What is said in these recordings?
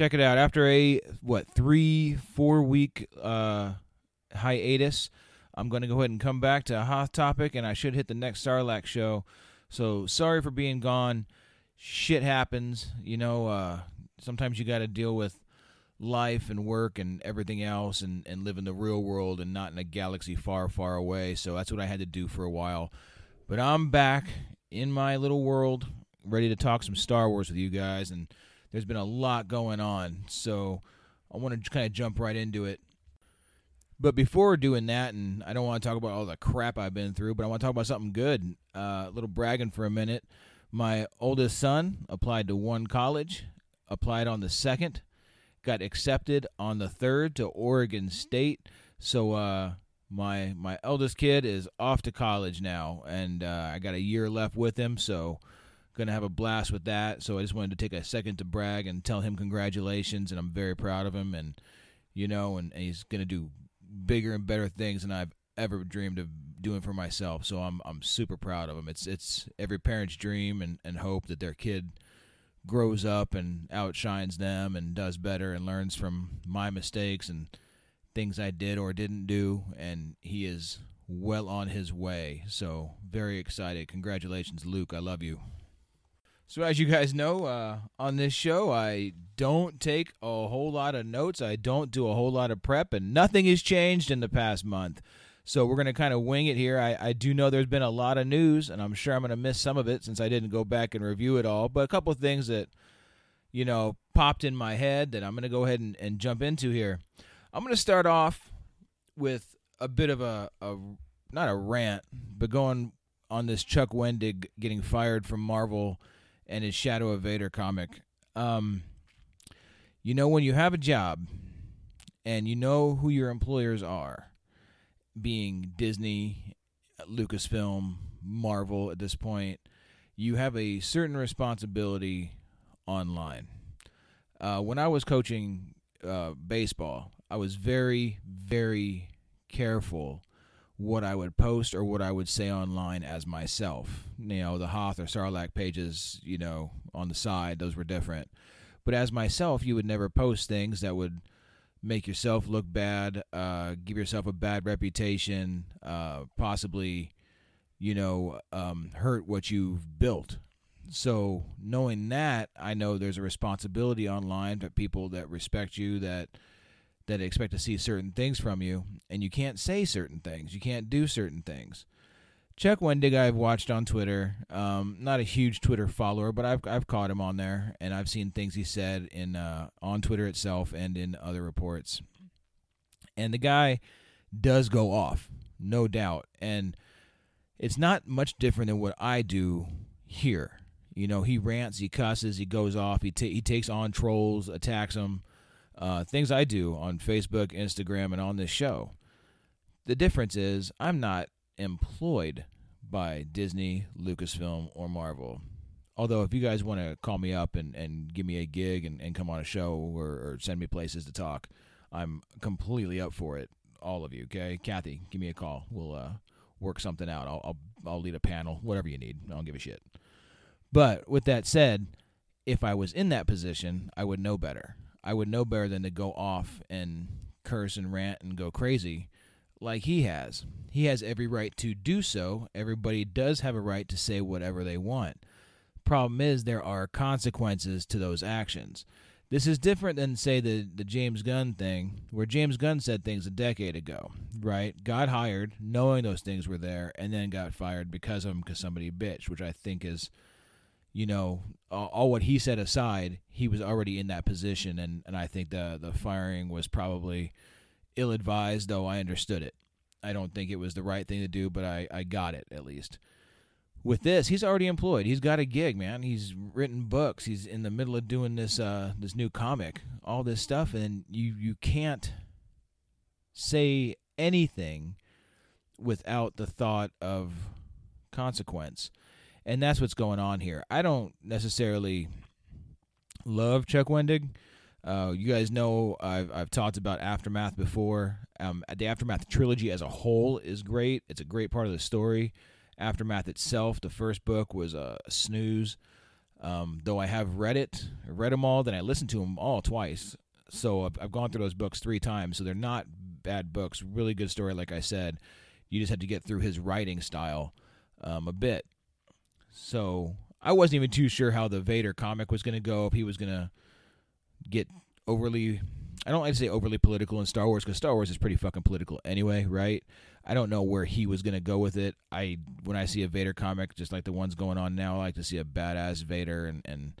Check it out. After a what three four week uh, hiatus, I'm going to go ahead and come back to a Hoth Topic, and I should hit the next Sarlacc show. So sorry for being gone. Shit happens, you know. Uh, sometimes you got to deal with life and work and everything else, and and live in the real world and not in a galaxy far, far away. So that's what I had to do for a while. But I'm back in my little world, ready to talk some Star Wars with you guys, and there's been a lot going on, so I want to kind of jump right into it. But before doing that, and I don't want to talk about all the crap I've been through, but I want to talk about something good. Uh, a little bragging for a minute. My oldest son applied to one college, applied on the second, got accepted on the third to Oregon State. So uh, my my eldest kid is off to college now, and uh, I got a year left with him. So gonna have a blast with that. So I just wanted to take a second to brag and tell him congratulations, and I'm very proud of him. And you know, and, and he's gonna do bigger and better things than I've ever dreamed of doing for myself. So I'm I'm super proud of him. It's it's every parent's dream and, and hope that their kid grows up and outshines them and does better and learns from my mistakes and things I did or didn't do and he is well on his way. So very excited. Congratulations, Luke. I love you. So, as you guys know, uh, on this show, I don't take a whole lot of notes. I don't do a whole lot of prep, and nothing has changed in the past month. So, we're going to kind of wing it here. I, I do know there's been a lot of news, and I'm sure I'm going to miss some of it since I didn't go back and review it all. But a couple of things that, you know, popped in my head that I'm going to go ahead and, and jump into here. I'm going to start off with a bit of a, a not a rant, but going on this Chuck Wendig getting fired from Marvel and his Shadow of Vader comic. Um, you know, when you have a job and you know who your employers are, being Disney, Lucasfilm, Marvel at this point, you have a certain responsibility online. Uh, when I was coaching uh, baseball, I was very, very careful what I would post or what I would say online as myself. You know, the Hoth or Sarlacc pages, you know, on the side, those were different. But as myself, you would never post things that would make yourself look bad, uh, give yourself a bad reputation, uh, possibly, you know, um, hurt what you've built. So knowing that, I know there's a responsibility online that people that respect you, that that expect to see certain things from you, and you can't say certain things. You can't do certain things. Chuck Wendig, I've watched on Twitter. Um, not a huge Twitter follower, but I've I've caught him on there, and I've seen things he said in uh, on Twitter itself and in other reports. And the guy does go off, no doubt, and it's not much different than what I do here. You know, he rants, he cusses, he goes off, he t- he takes on trolls, attacks them uh, things I do on Facebook, Instagram, and on this show. The difference is I'm not employed by Disney, Lucasfilm, or Marvel. Although, if you guys want to call me up and, and give me a gig and, and come on a show or, or send me places to talk, I'm completely up for it. All of you, okay? Kathy, give me a call. We'll uh, work something out. I'll, I'll, I'll lead a panel, whatever you need. I don't give a shit. But with that said, if I was in that position, I would know better. I would know better than to go off and curse and rant and go crazy like he has. He has every right to do so. Everybody does have a right to say whatever they want. Problem is, there are consequences to those actions. This is different than, say, the, the James Gunn thing, where James Gunn said things a decade ago, right? Got hired knowing those things were there, and then got fired because of them because somebody bitched, which I think is you know, all what he said aside, he was already in that position, and, and I think the the firing was probably ill advised, though I understood it. I don't think it was the right thing to do, but I, I got it at least. With this, he's already employed. He's got a gig, man. He's written books. He's in the middle of doing this uh, this new comic, all this stuff, and you you can't say anything without the thought of consequence and that's what's going on here. I don't necessarily Love Chuck Wendig. Uh, you guys know I've I've talked about Aftermath before. Um, the Aftermath trilogy as a whole is great. It's a great part of the story. Aftermath itself, the first book was a snooze. Um, though I have read it, read them all, then I listened to them all twice. So I've, I've gone through those books three times. So they're not bad books. Really good story, like I said. You just had to get through his writing style um, a bit. So I wasn't even too sure how the Vader comic was going to go. If he was going to get overly I don't like to say overly political in Star Wars because Star Wars is pretty fucking political anyway, right? I don't know where he was gonna go with it. I when I see a Vader comic, just like the ones going on now, I like to see a badass Vader and and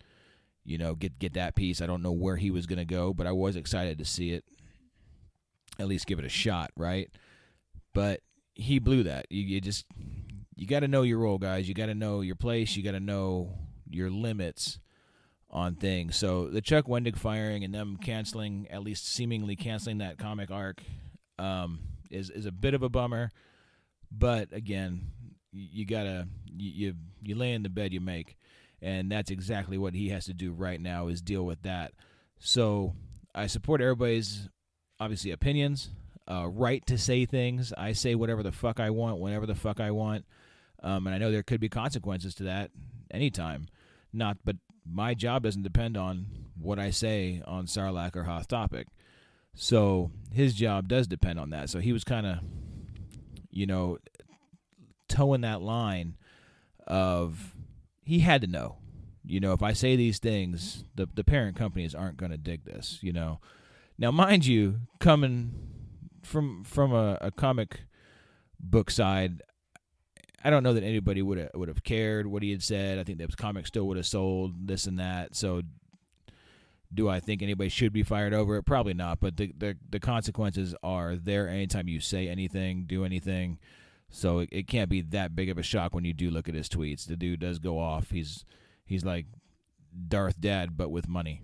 you know get get that piece. I don't know where he was gonna go, but I was excited to see it. At least give it a shot, right? But he blew that. You, you just you got to know your role, guys. You got to know your place. You got to know your limits on things. So the Chuck Wendig firing and them canceling, at least seemingly canceling that comic arc, um, is is a bit of a bummer. But again, you, gotta you, you you lay in the bed you make, and that's exactly what he has to do right now is deal with that. So I support everybody's obviously opinions, uh, right to say things. I say whatever the fuck I want, whenever the fuck I want, um, and I know there could be consequences to that anytime. Not, but my job doesn't depend on what I say on Sarlacc or Hoth Topic. So his job does depend on that. So he was kind of, you know, toeing that line of he had to know. You know, if I say these things, the the parent companies aren't going to dig this. You know, now mind you, coming from from a, a comic book side, I don't know that anybody would have would have cared what he had said. I think the comic still would have sold this and that. So, do I think anybody should be fired over it? Probably not. But the the, the consequences are there anytime you say anything, do anything. So it, it can't be that big of a shock when you do look at his tweets. The dude does go off. He's he's like Darth Dad, but with money.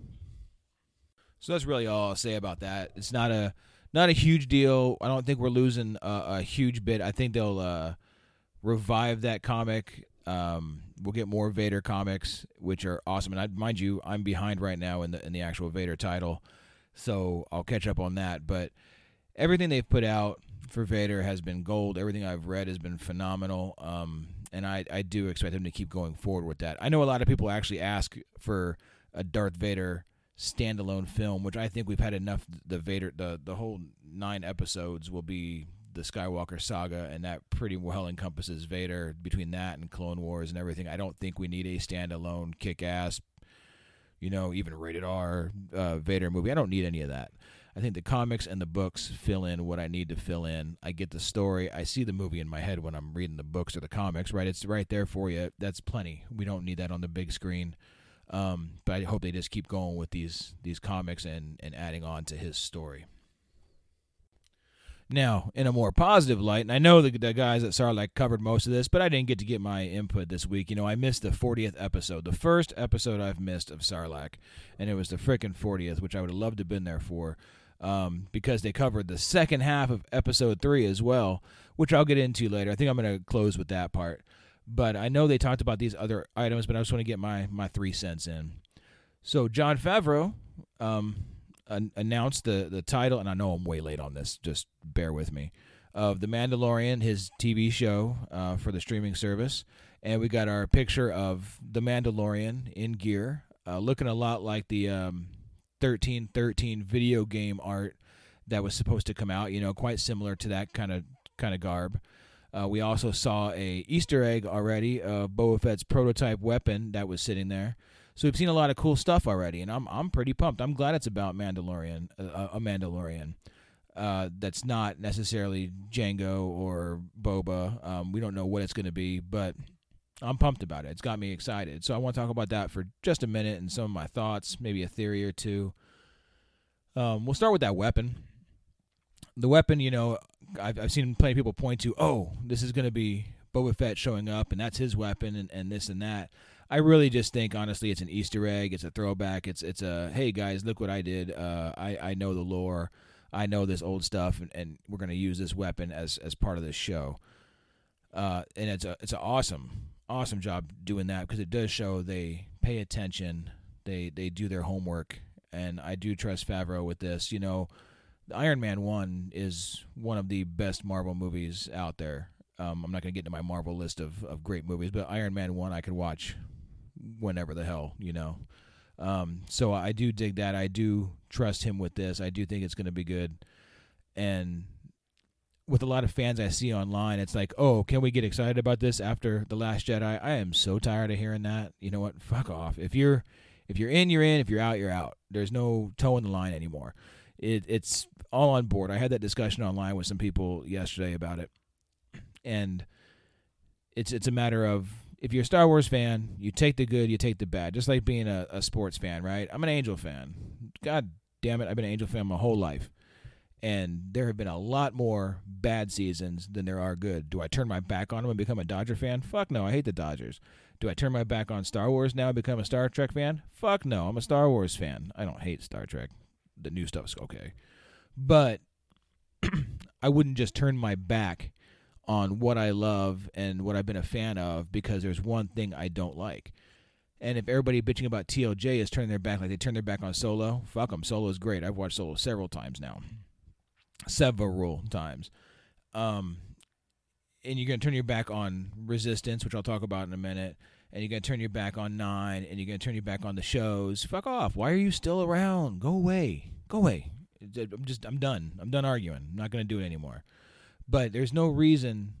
So that's really all I'll say about that. It's not a not a huge deal. I don't think we're losing a, a huge bit. I think they'll. Uh, revive that comic. Um, we'll get more Vader comics, which are awesome. And I, mind you, I'm behind right now in the in the actual Vader title, so I'll catch up on that. But everything they've put out for Vader has been gold. Everything I've read has been phenomenal. Um, and I, I do expect them to keep going forward with that. I know a lot of people actually ask for a Darth Vader standalone film, which I think we've had enough. The Vader, the the whole nine episodes will be the Skywalker saga, and that pretty well encompasses Vader between that and Clone Wars and everything. I don't think we need a standalone kick ass, you know, even rated R uh, Vader movie. I don't need any of that. I think the comics and the books fill in what I need to fill in. I get the story. I see the movie in my head when I'm reading the books or the comics, right? It's right there for you. That's plenty. We don't need that on the big screen. Um, but I hope they just keep going with these these comics and, and adding on to his story. Now, in a more positive light, and I know the, the guys at Sarlacc covered most of this, but I didn't get to get my input this week. You know, I missed the 40th episode, the first episode I've missed of Sarlacc, and it was the frickin' 40th, which I would have loved to have been there for, um, because they covered the second half of episode three as well, which I'll get into later. I think I'm going to close with that part. But I know they talked about these other items, but I just want to get my, my three cents in. So, Jon Favreau, um, announced the the title, and I know I'm way late on this. Just bear with me. Of the Mandalorian, his TV show uh, for the streaming service, and we got our picture of the Mandalorian in gear, uh, looking a lot like the um, 1313 video game art that was supposed to come out. You know, quite similar to that kind of kind of garb. Uh, we also saw a Easter egg already of Boba Fett's prototype weapon that was sitting there. So we've seen a lot of cool stuff already, and I'm I'm pretty pumped. I'm glad it's about Mandalorian, uh, a Mandalorian. Uh, that's not necessarily Jango or Boba. Um, we don't know what it's going to be, but I'm pumped about it. It's got me excited. So I want to talk about that for just a minute and some of my thoughts, maybe a theory or two. Um, we'll start with that weapon. The weapon, you know, I've, I've seen plenty of people point to, oh, this is going to be Boba Fett showing up, and that's his weapon, and, and this and that. I really just think honestly it's an Easter egg. It's a throwback. It's it's a hey guys, look what I did. Uh, I I know the lore. I know this old stuff, and, and we're gonna use this weapon as as part of this show. Uh, and it's a it's an awesome awesome job doing that because it does show they pay attention. they they do their homework, and I do trust Favreau with this. You know, Iron Man one is one of the best Marvel movies out there. Um, I'm not going to get into my Marvel list of, of great movies, but Iron Man one I could watch whenever the hell you know. Um, so I do dig that. I do trust him with this. I do think it's going to be good, and with a lot of fans I see online, it's like, oh, can we get excited about this after the Last Jedi? I am so tired of hearing that. You know what? Fuck off. If you're if you're in, you're in. If you're out, you're out. There's no toe in the line anymore. It, it's all on board. I had that discussion online with some people yesterday about it, and it's it's a matter of if you're a Star Wars fan, you take the good, you take the bad. Just like being a, a sports fan, right? I'm an Angel fan. God damn it, I've been an Angel fan my whole life and there have been a lot more bad seasons than there are good. Do I turn my back on them and become a Dodger fan? Fuck no, I hate the Dodgers. Do I turn my back on Star Wars now and become a Star Trek fan? Fuck no, I'm a Star Wars fan. I don't hate Star Trek. The new stuff's okay. But I wouldn't just turn my back on what I love and what I've been a fan of because there's one thing I don't like. And if everybody bitching about TLJ is turning their back like they turn their back on Solo, fuck them. Solo is great. I've watched Solo several times now several times. Um, and you're to turn your back on Resistance, which I'll talk about in a minute, and you're to turn your back on Nine, and you're to turn your back on the shows. Fuck off. Why are you still around? Go away. Go away. I'm just, I'm done. I'm done arguing. I'm not to do it anymore. But there's no reason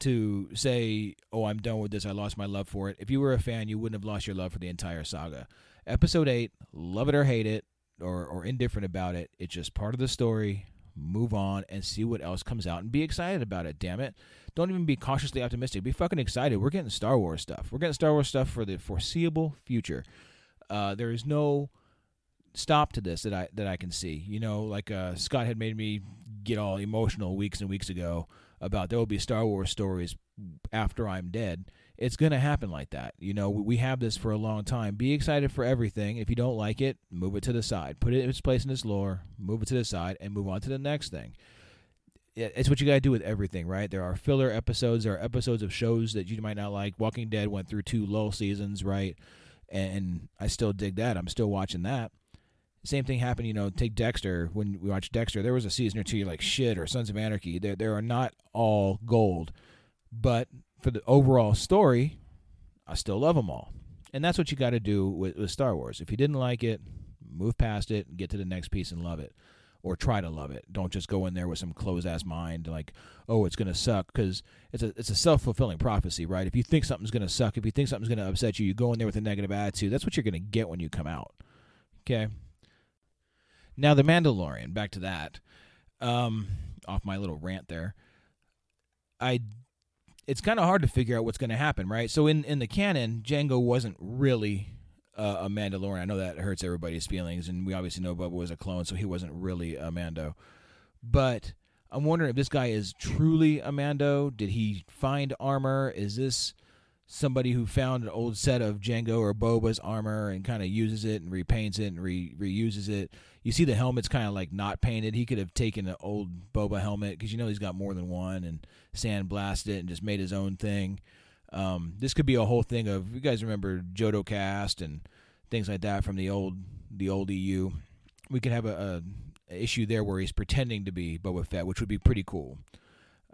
to say, oh, I'm done with this. I lost my love for it. If you were a fan, you wouldn't have lost your love for the entire saga. Episode 8, love it or hate it, or, or indifferent about it, it's just part of the story move on and see what else comes out and be excited about it. Damn it! Don't even be cautiously optimistic. Be fucking excited. We're getting Star Wars stuff. We're getting Star Wars stuff for the foreseeable future. Uh, there is no stop to this that I that I can see. You know, like uh, Scott had made me get all emotional weeks and weeks ago about there will be Star Wars stories after I'm dead it's going to happen like that. You know, we have this for a long time. Be excited for everything. If you don't like it, move it to the side. Put it in its place in its lore, move it to the side, and move on to the next thing. It's what you got to do with everything, right? There are filler episodes. There are episodes of shows that you might not like. Walking Dead went through two lull seasons, right? And I still dig that. I'm still watching that. Same thing happened, you know, take Dexter. When we watched Dexter, there was a season or two like, shit, or Sons of Anarchy. There are not all gold. But for the overall story, I still love them all. And that's what you got to do with, with Star Wars. If you didn't like it, move past it, and get to the next piece and love it. Or try to love it. Don't just go in there with some closed ass mind like, oh, it's gonna suck, because it's a it's a self fulfilling prophecy, right? If you think something's gonna suck, if you think something's gonna upset you, you go in there with a negative attitude. That's what you're gonna get when you come out. Okay. Now the Mandalorian. Back to that. Um, off my little rant there. I it's kind of hard to figure out what's going to happen, right? So in in the canon, Jango wasn't really uh, a Mandalorian. I know that hurts everybody's feelings, and we obviously know Boba was a clone, so he wasn't really a Mando. But I'm wondering if this guy is truly a Mando. Did he find armor? Is this somebody who found an old set of Jango or Boba's armor and kind of uses it and repaints it and re- reuses it? You see the helmet's kind of like not painted. He could have taken an old Boba helmet because you know he's got more than one and sandblasted it and just made his own thing. Um, this could be a whole thing of you guys remember Jodo Kast and things like that from the old the old EU. We could have a, a issue there where he's pretending to be Boba Fett, which would be pretty cool.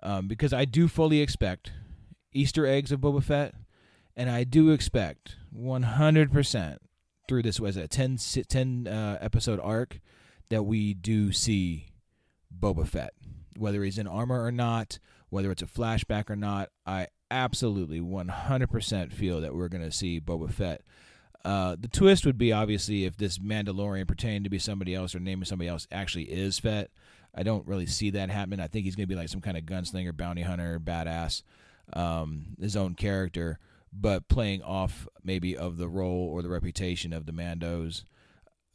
Um, because I do fully expect Easter eggs of Boba Fett, and I do expect 100% through this was a 10, 10 uh, episode arc that we do see Boba Fett, whether he's in armor or not, whether it's a flashback or not. I absolutely 100% feel that we're going to see Boba Fett. Uh, the twist would be obviously if this Mandalorian pretending to be somebody else or naming somebody else actually is Fett. I don't really see that happening. I think he's going to be like some kind of gunslinger, bounty hunter, badass, um, his own character but playing off maybe of the role or the reputation of the Mandos,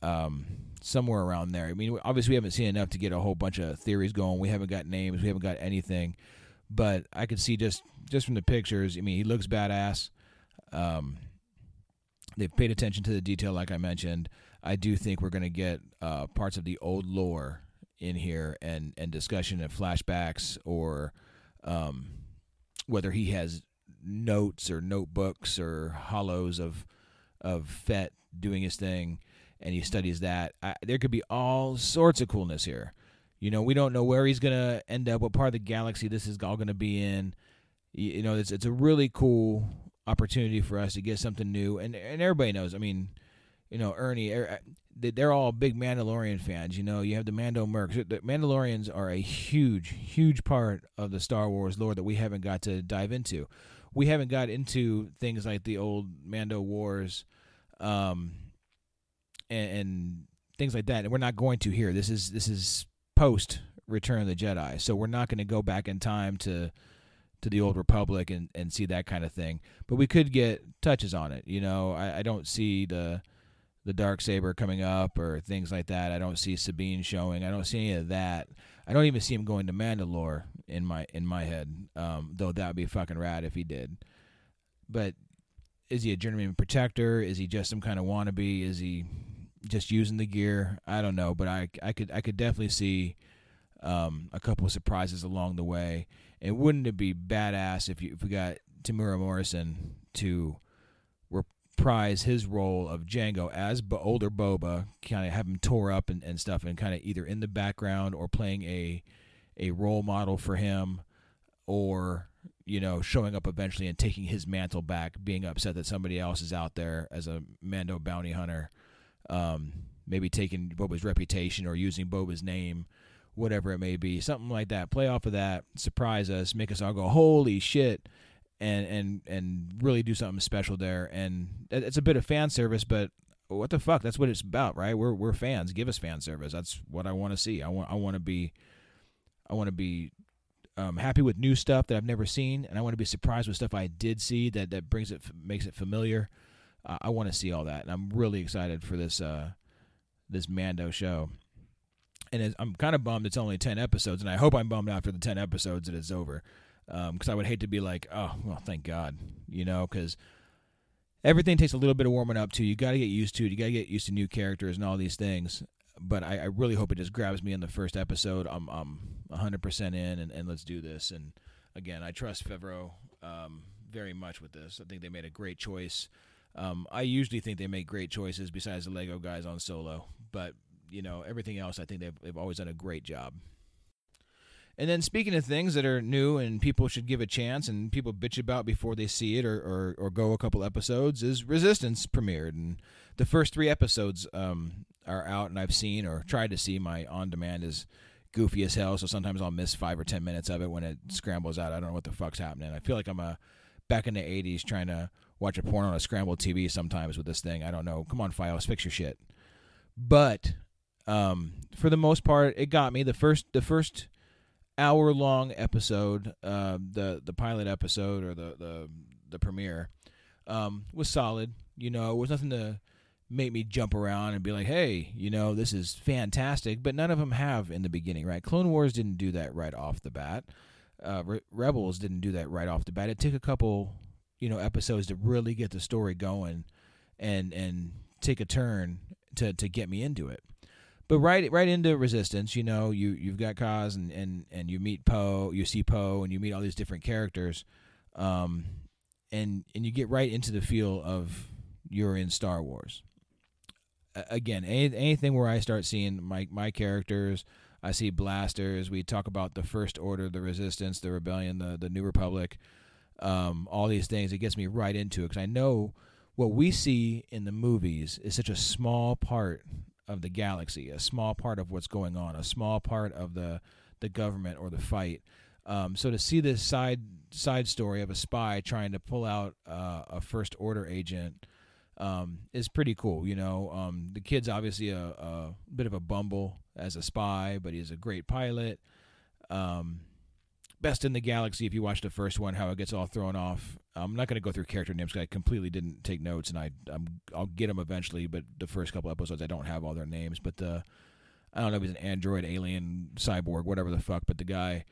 um, somewhere around there. I mean, obviously we haven't seen enough to get a whole bunch of theories going. We haven't got names, we haven't got anything, but I could see just just from the pictures. I mean, he looks badass. Um, they've paid attention to the detail, like I mentioned. I do think we're going to get uh, parts of the old lore in here and and discussion of flashbacks or um, whether he has notes or notebooks or holos of of Fett doing his thing, and he studies that. I, there could be all sorts of coolness here. You know, we don't know where he's gonna end up, what part of the galaxy this is all gonna be in. You, you know, it's it's a really cool opportunity for us to get something new, and and everybody knows. I mean, you know, Ernie, er, they're all big Mandalorian fans. You know, you have the Mando Mercs. The Mandalorians are a huge, huge part of the Star Wars lore that we haven't got to dive into. We haven't got into things like the old Mando Wars, um, and, and things like that. And we're not going to here. This is this is post Return of the Jedi, so we're not going to go back in time to to the old Republic and and see that kind of thing. But we could get touches on it. You know, I, I don't see the the dark saber coming up or things like that. I don't see Sabine showing. I don't see any of that. I don't even see him going to Mandalore in my in my head. Um, though that would be fucking rad if he did. But is he a journeyman protector? Is he just some kind of wannabe? Is he just using the gear? I don't know, but I I could I could definitely see um, a couple of surprises along the way. And wouldn't it be badass if you if we got Temuera Morrison to reprise his role of Jango as B- older Boba, kind of have him tore up and, and stuff, and kind of either in the background or playing a a role model for him, or you know showing up eventually and taking his mantle back, being upset that somebody else is out there as a Mando bounty hunter, um, maybe taking Boba's reputation or using Boba's name. Whatever it may be, something like that. Play off of that, surprise us, make us all go, "Holy shit!" And and and really do something special there. And it's a bit of fan service, but what the fuck? That's what it's about, right? We're we're fans. Give us fan service. That's what I want to see. I want I want to be I want to be um, happy with new stuff that I've never seen, and I want to be surprised with stuff I did see that that brings it makes it familiar. Uh, I want to see all that, and I'm really excited for this uh, this Mando show. And I'm kind of bummed it's only ten episodes, and I hope I'm bummed after the ten episodes that it's over because um, I would hate to be like, oh, well, thank God, you know, because everything takes a little bit of warming up to. You got to get used to it. You got to get used to new characters and all these things. But I, I, really hope it just grabs me in the first episode. I'm I'm 100% in, and, and let's do this. And again, I trust Favreau um, very much with this. I think they made a great choice. Um, I usually think they make great choices besides the Lego guys on Solo, but you know everything else, I think they've they've always done a great job. And then speaking of things that are new and people should give a chance and people bitch about before they see it or, or, or go a couple episodes is Resistance premiered. And the first three episodes um, are out and I've seen or tried to see. My on demand is goofy as hell, so sometimes I'll miss five or ten minutes of it when it scrambles out. I don't know what the fuck's happening. I feel like I'm a back in the '80s trying to watch a porn on a scrambled TV sometimes with this thing. I don't know. Come on, Fios, fix your shit. But um, for the most part, it got me. The first the first hour long episode, uh, the the pilot episode or the the the premiere, um, was solid. You know, it was nothing to make me jump around and be like, hey, you know, this is fantastic. But none of them have in the beginning, right? Clone Wars didn't do that right off the bat. Uh, Re- Rebels didn't do that right off the bat. It took a couple, you know, episodes to really get the story going, and and take a turn to to get me into it but right right into resistance you know you you've got Kaz and and and you meet Poe you see Poe and you meet all these different characters um and and you get right into the feel of you're in Star Wars. Again any, anything where I start seeing my my characters I see blasters we talk about the first order the resistance the rebellion the the new republic um all these things it gets me right into it cuz I know what we see in the movies is such a small part of the galaxy, a small part of what's going on, a small part of the the government or the fight. Um, so to see this side side story of a spy trying to pull out uh, a first order agent um, is pretty cool. You know, um, the kid's obviously a, a, bit of a bumble as a spy, but he's a great pilot. Um, best in the galaxy. If you watch the first one, how it gets all thrown off. I'm not going to go through character names because I completely didn't take notes, and I I'm, I'll get them eventually. But the first couple episodes, I don't have all their names. But the I don't know if he's an android, alien, cyborg, whatever the fuck. But the guy,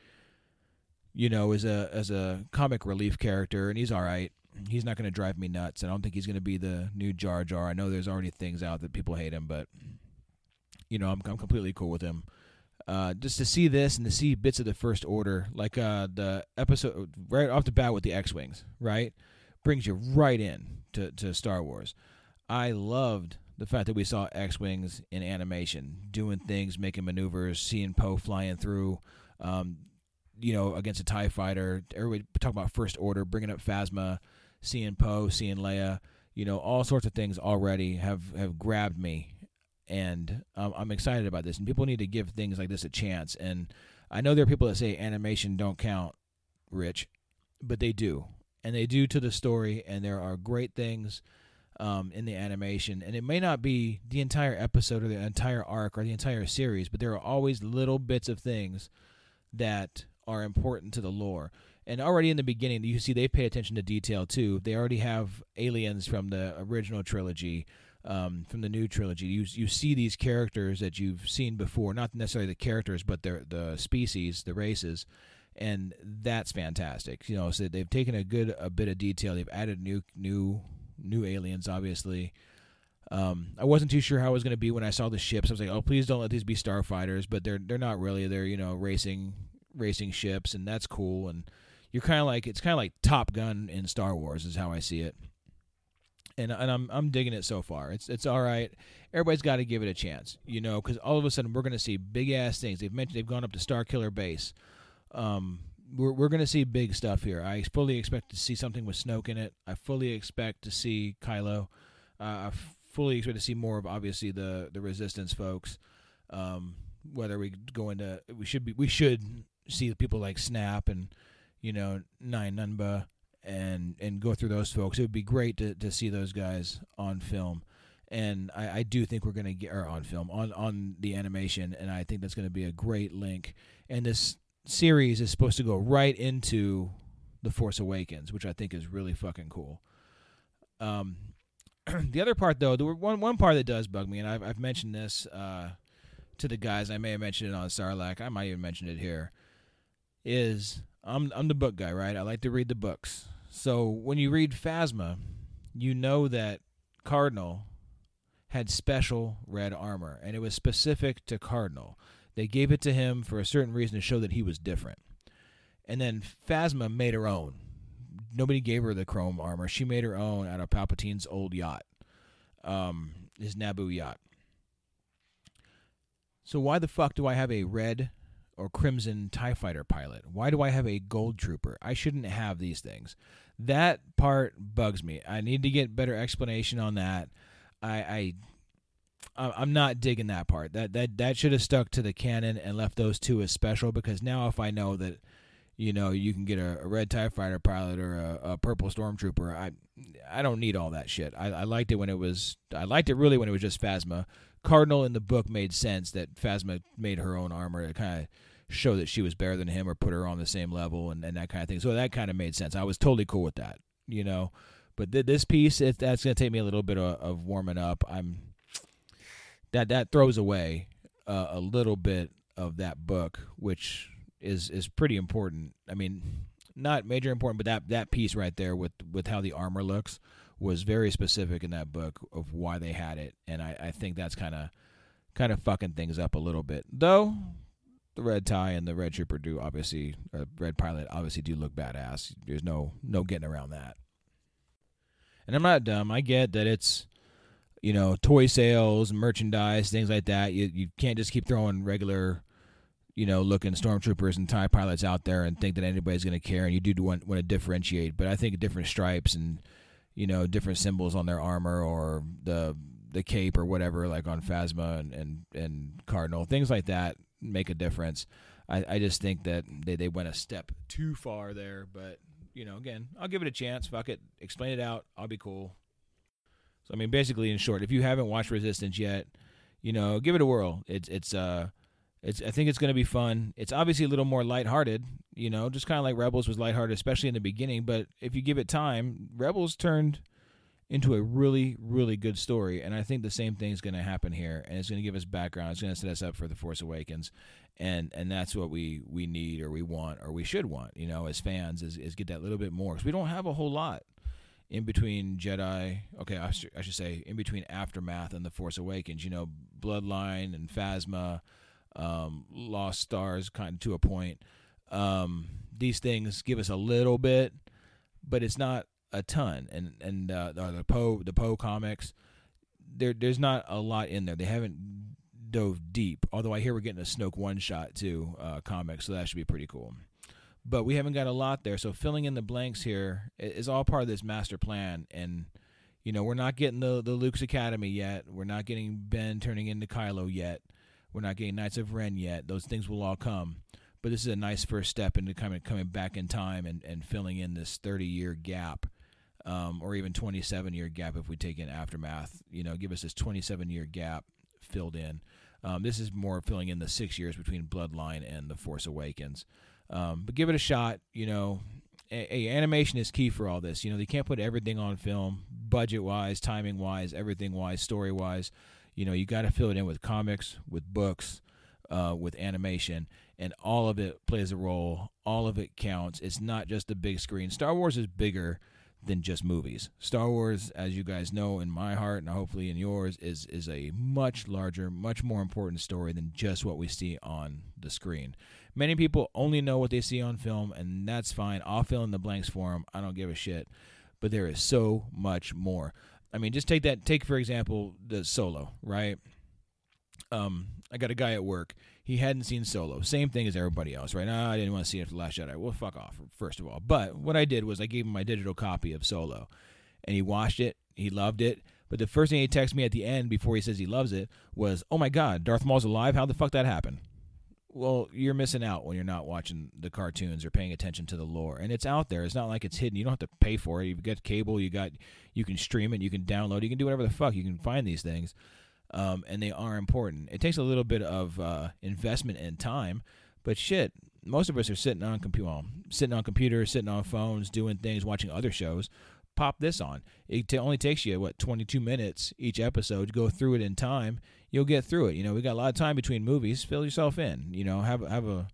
you know, is a as a comic relief character, and he's all right. He's not going to drive me nuts. I don't think he's going to be the new Jar Jar. I know there's already things out that people hate him, but you know, I'm I'm completely cool with him uh, just to see this and to see bits of the First Order, like uh, the episode right off the bat with the X Wings, right, brings you right in to, to Star Wars. I loved the fact that we saw X-wings in animation, doing things, making maneuvers, seeing Poe flying through, um, you know, against a Tie fighter. Everybody talk about First Order, bringing up Phasma, seeing Poe, seeing Leia. You know, all sorts of things already have have grabbed me, and um, I'm excited about this. And people need to give things like this a chance. And I know there are people that say animation don't count, Rich, but they do, and they do to the story. And there are great things um, in the animation, and it may not be the entire episode or the entire arc or the entire series, but there are always little bits of things that are important to the lore. And already in the beginning, you see they pay attention to detail too. They already have aliens from the original trilogy, um, from the new trilogy. You you see these characters that you've seen before, not necessarily the characters, but the the species, the races, and that's fantastic. You know, so they've taken a good a bit of detail. They've added new new new aliens, obviously. Um, I wasn't too sure how it was going to be when I saw the ships. I was like, "Oh, please don't let these be starfighters," but they're they're not really. They're you know racing racing ships, and that's cool. And you're kind of like it's kind of like Top Gun in Star Wars, is how I see it. And and I'm I'm digging it so far. It's it's all right. Everybody's got to give it a chance, you know, because all of a sudden we're going to see big ass things. They've mentioned they've gone up to Starkiller Base. Um, we're we're going to see big stuff here. I fully expect to see something with Snoke in it. I fully expect to see Kylo. Uh, I fully expect to see more of obviously the the Resistance folks. Um, whether we go into we should be we should see people like Snap and you know Nien Nunba and and go through those folks. It would be great to to see those guys on film. And I, I do think we're going to get or on film on on the animation, and I think that's going to be a great link. And this series is supposed to go right into the Force Awakens, which I think is really fucking cool. Um, the other part, though, the one one part that does bug me, and I've I've mentioned this uh, to the guys. I may have mentioned it on Sarlacc. I might even mention it here. Is I'm I'm the book guy, right? I like to read the books. So when you read Phasma, you know that Cardinal had special red armor, and it was specific to Cardinal. They gave it to him for a certain reason to show that he was different. And then Phasma made her own. Nobody gave her the chrome armor. She made her own out of Palpatine's old yacht, um, his Naboo yacht. So why the fuck do I have a red or crimson TIE fighter pilot? Why do I have a gold trooper? I shouldn't have these things. That part bugs me. I need to get better explanation on that. I, I I'm not digging that part. That that that should have stuck to the canon and left those two as special because now if I know that you know you can get a, a red Tie Fighter pilot or a, a, purple stormtrooper, I I don't need all that shit. I, I liked it when it was I liked it really when it was just Phasma. Cardinal in the book made sense that Phasma made her own armor kind of show that she was better than him or put her on the same level and, and that kind of thing. So that kind of made sense. I was totally cool with that, you know. But th- this piece, it, that's going to take me a little bit of, of warming up. I'm that that throws away uh, a little bit of that book, which is is pretty important. I mean, not major important, but that that piece right there with with how the armor looks was very specific in that book of why they had it, and I, I think that's kind of kind of fucking things up a little bit. Though the red tie and the red trooper do obviously, uh, red pilot obviously do look badass. There's no no getting around that. And I'm not dumb. I get that it's you know, toy sales, merchandise, things like that. You you can't just keep throwing regular, you know, looking stormtroopers and tie pilots out there and think that anybody's going to care. And you do want want to differentiate, but I think different stripes and you know different symbols on their armor or the the cape or whatever, like on Phasma and and, and Cardinal, things like that make a difference. I, I just think that they, they went a step too far there, but you know, again, I'll give it a chance. Fuck it, explain it out. I'll be cool. So I mean, basically, in short, if you haven't watched Resistance yet, you know, give it a whirl. It's it's uh, it's I think it's going to be fun. It's obviously a little more lighthearted, you know, just kind of like Rebels was lighthearted, especially in the beginning. But if you give it time, Rebels turned into a really really good story, and I think the same thing is going to happen here, and it's going to give us background. It's going to set us up for the Force Awakens, and and that's what we we need or we want or we should want, you know, as fans, is is get that little bit more because we don't have a whole lot in between Jedi. Okay, I should, I should say in between Aftermath and The Force Awakens. You know, Bloodline and Phasma, um, Lost Stars, kind of to a point. Um, these things give us a little bit, but it's not a ton. And and uh, the Poe the Poe comics, there there's not a lot in there. They haven't dove deep. Although I hear we're getting a Snoke one shot too uh, so that should be pretty cool. But we haven't got a lot there, so filling in the blanks here is all part of this master plan. And you know, we're not getting the the Luke's Academy yet. We're not getting Ben turning into Kylo yet. We're not getting Knights of Ren yet. Those things will all come. But this is a nice first step into coming coming back in time and, and filling in this 30 year gap, um, or even 27 year gap if we take in aftermath. You know, give us this 27 year gap filled in. Um, this is more filling in the six years between Bloodline and The Force Awakens. Um, but give it a shot. You know, a, a, animation is key for all this. You know, they can't put everything on film, budget wise, timing wise, everything wise, story wise. You know, you got to fill it in with comics, with books, uh, with animation, and all of it plays a role. All of it counts. It's not just the big screen. Star Wars is bigger than just movies. Star Wars, as you guys know, in my heart and hopefully in yours, is is a much larger, much more important story than just what we see on the screen. Many people only know what they see on film, and that's fine. I'll fill in the blanks for them. I don't give a shit. But there is so much more. I mean, just take that. Take for example the Solo, right? Um, I got a guy at work. He hadn't seen Solo. Same thing as everybody else, right? Nah, I didn't want to see it after the Last Jedi. Well, fuck off, first of all. But what I did was I gave him my digital copy of Solo, and he watched it. He loved it. But the first thing he texted me at the end before he says he loves it was, "Oh my God, Darth Maul's alive! How the fuck that happened?" Well, you're missing out when you're not watching the cartoons or paying attention to the lore. And it's out there. It's not like it's hidden. You don't have to pay for it. You've got cable. You got you can stream it. You can download. You can do whatever the fuck. You can find these things um, and they are important. It takes a little bit of uh, investment and time, but shit, most of us are sitting on computer, well, sitting on computers, sitting on phones, doing things, watching other shows. Pop this on. It t- only takes you what 22 minutes each episode. To go through it in time. You'll get through it. You know, we got a lot of time between movies. Fill yourself in. You know, have have a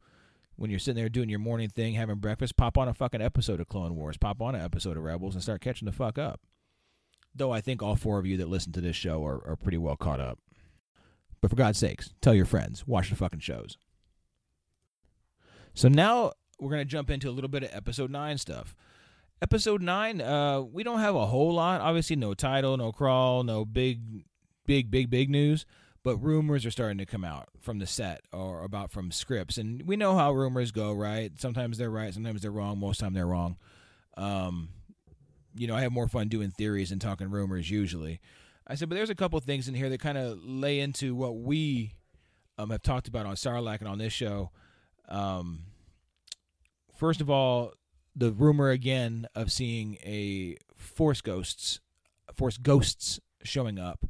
when you're sitting there doing your morning thing, having breakfast, pop on a fucking episode of Clone Wars, pop on an episode of Rebels, and start catching the fuck up though I think all four of you that listen to this show are, are pretty well caught up. But for God's sakes, tell your friends, watch the fucking shows. So now we're going to jump into a little bit of episode 9 stuff. Episode 9, uh, we don't have a whole lot. Obviously, no title, no crawl, no big, big, big, big news. But rumors are starting to come out from the set or about from scripts. And we know how rumors go, right? Sometimes they're right, sometimes they're wrong, most time they're wrong. Um, you know, I have more fun doing theories and talking rumors usually. I said, but there's a couple things in here that kind of lay into what we um, have talked about on Sarlacc and on this show. Um, first of all, the rumor again of seeing a Force Ghosts, Force Ghosts showing up,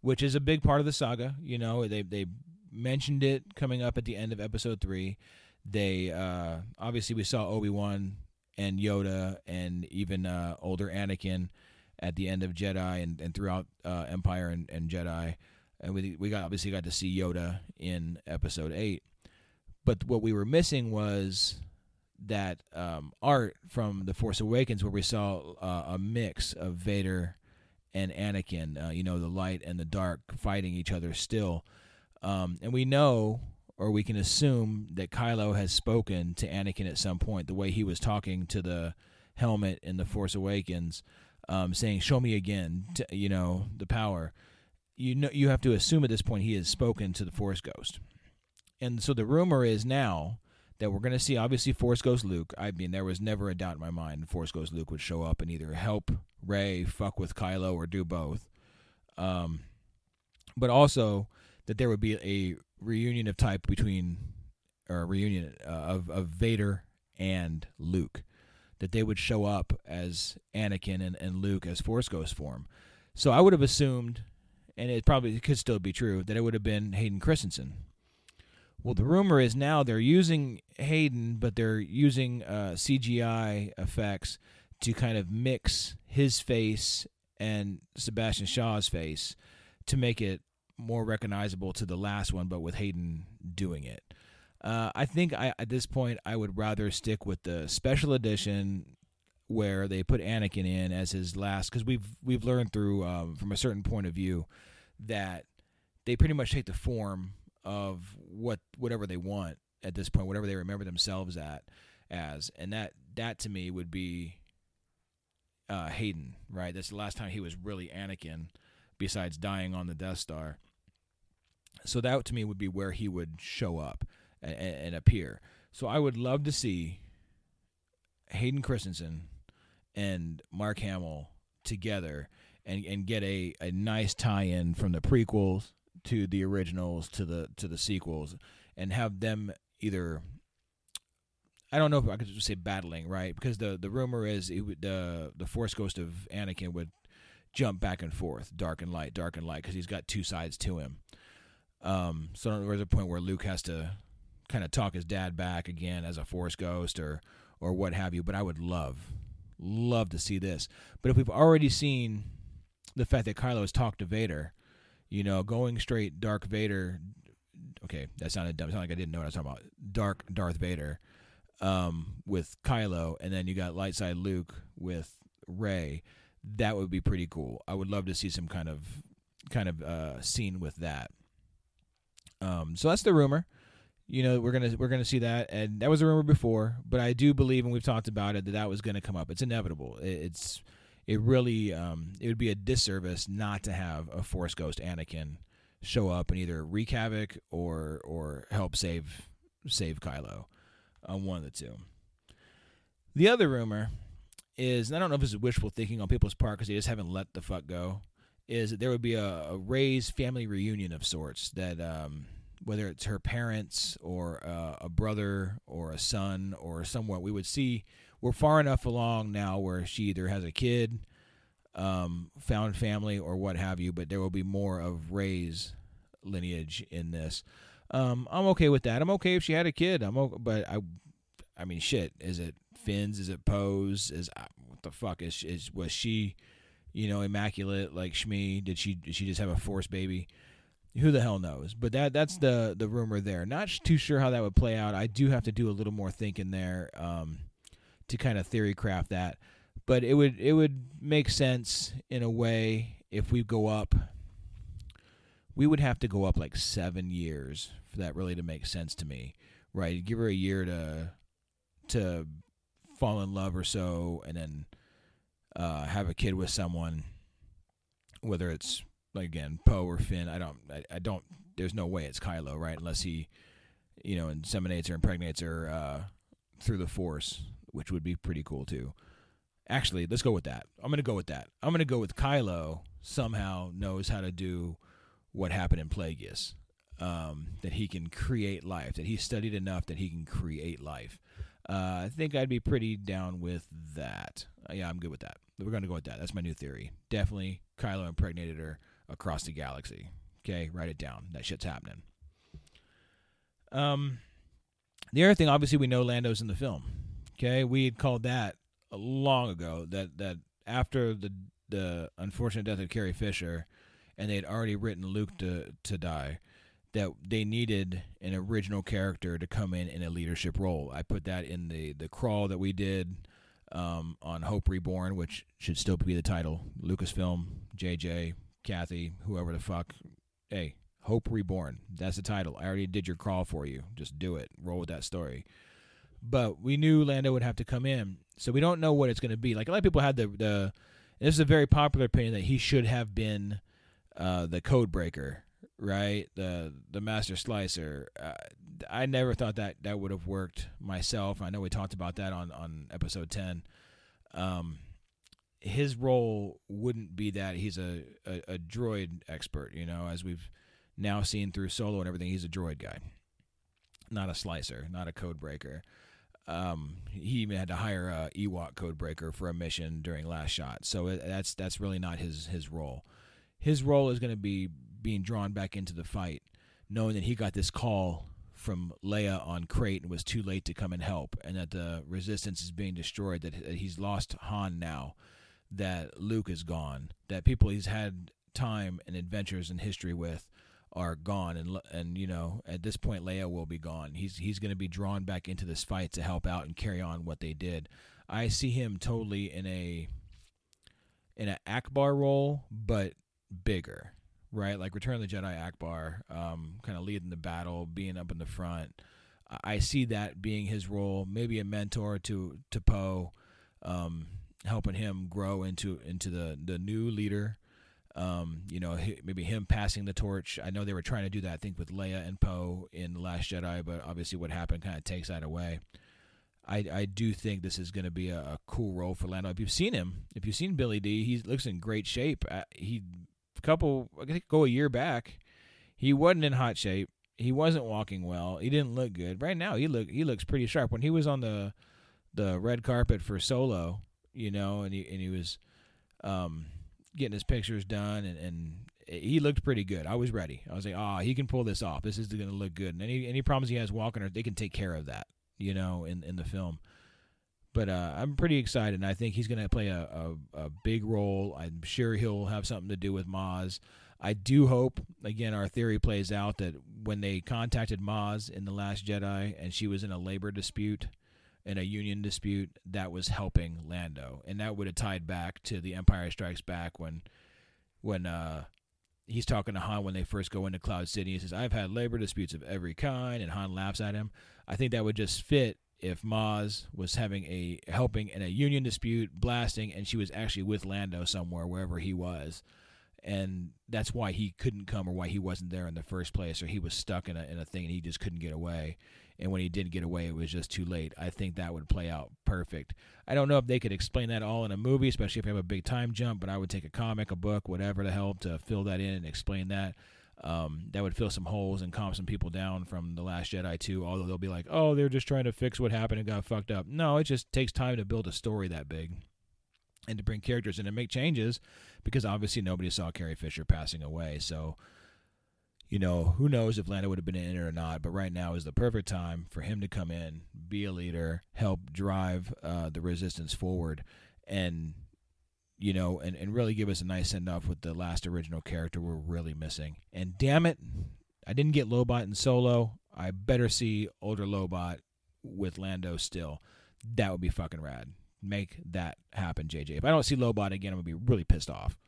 which is a big part of the saga. You know, they they mentioned it coming up at the end of Episode three. They uh, obviously we saw Obi Wan and Yoda and even uh, older Anakin at the end of Jedi and, and throughout uh, Empire and, and Jedi. And we we got obviously got to see Yoda in Episode Eight, but what we were missing was that um, art from the Force Awakens, where we saw uh, a mix of Vader and Anakin. Uh, you know, the light and the dark fighting each other still, um, and we know or we can assume that Kylo has spoken to Anakin at some point, the way he was talking to the helmet in the Force Awakens, um, saying, "Show me again," to, you know, the power. You know, you have to assume at this point he has spoken to the Force Ghost, and so the rumor is now that we're going to see obviously Force Ghost Luke. I mean, there was never a doubt in my mind Force Ghost Luke would show up and either help Rey, fuck with Kylo, or do both. Um, but also that there would be a reunion of type between or reunion uh, of of Vader and Luke that they would show up as Anakin and, and Luke as Force Ghost form. So I would have assumed, and it probably could still be true, that it would have been Hayden Christensen. Well, the rumor is now they're using Hayden, but they're using uh, CGI effects to kind of mix his face and Sebastian Shaw's face to make it more recognizable to the last one, but with Hayden doing it. Uh, I think I, at this point I would rather stick with the special edition where they put Anakin in as his last because we've we've learned through um, from a certain point of view that they pretty much take the form of what whatever they want at this point, whatever they remember themselves at as, and that that to me would be uh, Hayden, right? That's the last time he was really Anakin besides dying on the Death Star. So that to me would be where he would show up and, and appear. So I would love to see Hayden Christensen and Mark Hamill together and, and get a, a nice tie in from the prequels to the originals to the to the sequels and have them either I don't know if I could just say battling, right? Because the the rumor is it would, the the Force Ghost of Anakin would jump back and forth, dark and light, dark and light, because he's got two sides to him. Um, so there's a point where Luke has to kind of talk his dad back again as a Force Ghost or or what have you. But I would love love to see this. But if we've already seen the fact that Kylo has talked to Vader, you know, going straight Dark Vader. Okay, that sounded dumb. It sounded like I didn't know what I was talking about. Dark Darth Vader um, with Kylo, and then you got light side Luke with Rey. That would be pretty cool. I would love to see some kind of kind of uh, scene with that. Um, so that's the rumor. You know, we're gonna we're gonna see that, and that was a rumor before, but I do believe, and we've talked about it, that that was gonna come up. It's inevitable. It's it really um, it would be a disservice not to have a Force Ghost Anakin show up and either wreak havoc or or help save save Kylo on one of the two. The other rumor is, and I don't know if is wishful thinking on people's part because they just haven't let the fuck go, is that there would be a, a Rey's family reunion of sorts that. Um, whether it's her parents or uh, a brother or a son or someone, we would see we're far enough along now where she either has a kid, um, found family, or what have you. But there will be more of Rey's lineage in this. Um, I'm okay with that. I'm okay if she had a kid. I'm okay, but I, I mean, shit. Is it Finn's? Is it Poe's? Is uh, what the fuck is is was she, you know, immaculate like Shmi? Did she did she just have a force baby? Who the hell knows? But that that's the the rumor there. Not too sure how that would play out. I do have to do a little more thinking there um, to kind of theory craft that. But it would it would make sense in a way if we go up. We would have to go up like seven years for that really to make sense to me, right? Give her a year to to fall in love or so, and then uh, have a kid with someone, whether it's like again Poe or Finn. I don't. I, I, don't. There's no way it's Kylo, right? Unless he, you know, inseminates or impregnates her uh, through the Force, which would be pretty cool too. Actually, let's go with that. I'm gonna go with that. I'm gonna go with Kylo. Somehow knows how to do what happened in Plagueis. Um, that he can create life. That he studied enough that he can create life. Uh, I think I'd be pretty down with that. Uh, yeah, I'm good with that. We're gonna go with that. That's my new theory. Definitely, Kylo impregnated her across the galaxy. Okay, write it down. That shit's happening. Um, the other thing, obviously, we know Lando's in the film. Okay, we had called that long ago. That that after the the unfortunate death of Carrie Fisher, and they had already written Luke to to die, that they needed an original character to come in in a leadership role. I put that in the the crawl that we did um, on Hope Reborn, which should still be the title. Lucasfilm, JJ, Kathy, whoever the fuck. Hey, Hope Reborn. That's the title. I already did your crawl for you. Just do it. Roll with that story. But we knew Lando would have to come in, so we don't know what it's going to be. Like a lot of people had the the. This is a very popular opinion that he should have been uh, the code breaker, right? The the master slicer. Uh, I never thought that that would have worked myself. I know we talked about that on on episode ten. Um, his role wouldn't be that he's a, a, a droid expert, you know, as we've now seen through Solo and everything. He's a droid guy, not a slicer, not a code breaker. Um, he even had to hire a Ewok code breaker for a mission during Last Shot, so that's that's really not his his role. His role is going to be being drawn back into the fight, knowing that he got this call from Leia on Crait and was too late to come and help, and that the Resistance is being destroyed. That he's lost Han now, that Luke is gone, that people he's had time and adventures and history with are gone and and you know at this point Leia will be gone. He's he's going to be drawn back into this fight to help out and carry on what they did. I see him totally in a in an Ackbar role but bigger, right? Like Return of the Jedi Ackbar, um, kind of leading the battle, being up in the front. I see that being his role, maybe a mentor to to Poe. Um, helping him grow into into the the new leader. Um, you know, maybe him passing the torch. I know they were trying to do that. I think with Leia and Poe in the Last Jedi, but obviously what happened kind of takes that away. I, I do think this is going to be a, a, cool role for Lando. If you've seen him, if you've seen Billy Dee, he looks in great shape. Uh, he couple, I think, go a year back, he wasn't in hot shape. He wasn't walking well. He didn't look good. Right now, he look he looks pretty sharp. When he was on the the red carpet for Solo, you know, and he and he was um, getting his pictures done, and, and he looked pretty good. I was ready. I was like, oh, he can pull this off. This is going to look good. And any any problems he has walking, or they can take care of that you know, in in the film. But uh, I'm pretty excited, and I think he's going to play a, a, a big role. I'm sure he'll have something to do with Maz. I do hope, again, our theory plays out that when they contacted Maz in The Last Jedi and she was in a labor dispute, in a union dispute, that was helping Lando. And that would have tied back to The Empire Strikes Back when when uh, he's talking to Han when they first go into Cloud City. He says, I've had labor disputes of every kind, and Han laughs at him. I think that would just fit if Maz was having a helping in a union dispute, blasting, and she was actually with Lando somewhere, wherever he was. And that's why he couldn't come or why he wasn't there in the first place, or he was stuck in a, in a thing and he just couldn't get away. And when he did get away, it was just too late. I think that would play out perfect. I don't know if they could explain that all in a movie, especially if you have a big time jump, but I would take a comic, a book, whatever to help to fill that in and explain that. Um, that would fill some holes and calm some people down from The Last Jedi too. Although they'll be like, oh, they're just trying to fix what happened and got fucked up. No, it just takes time to build a story that big and to bring characters in and make changes because obviously nobody saw Carrie Fisher passing away. So you know, who knows if Lando would have been in it or not, but right now is the perfect time for him to come in, be a leader, help drive uh, the resistance forward, and, you know, and, and really give us a nice send off with the last original character we're really missing. And damn it, I didn't get Lobot in solo. I better see older Lobot with Lando still. That would be fucking rad. Make that happen, JJ. If I don't see Lobot again, I'm to be really pissed off.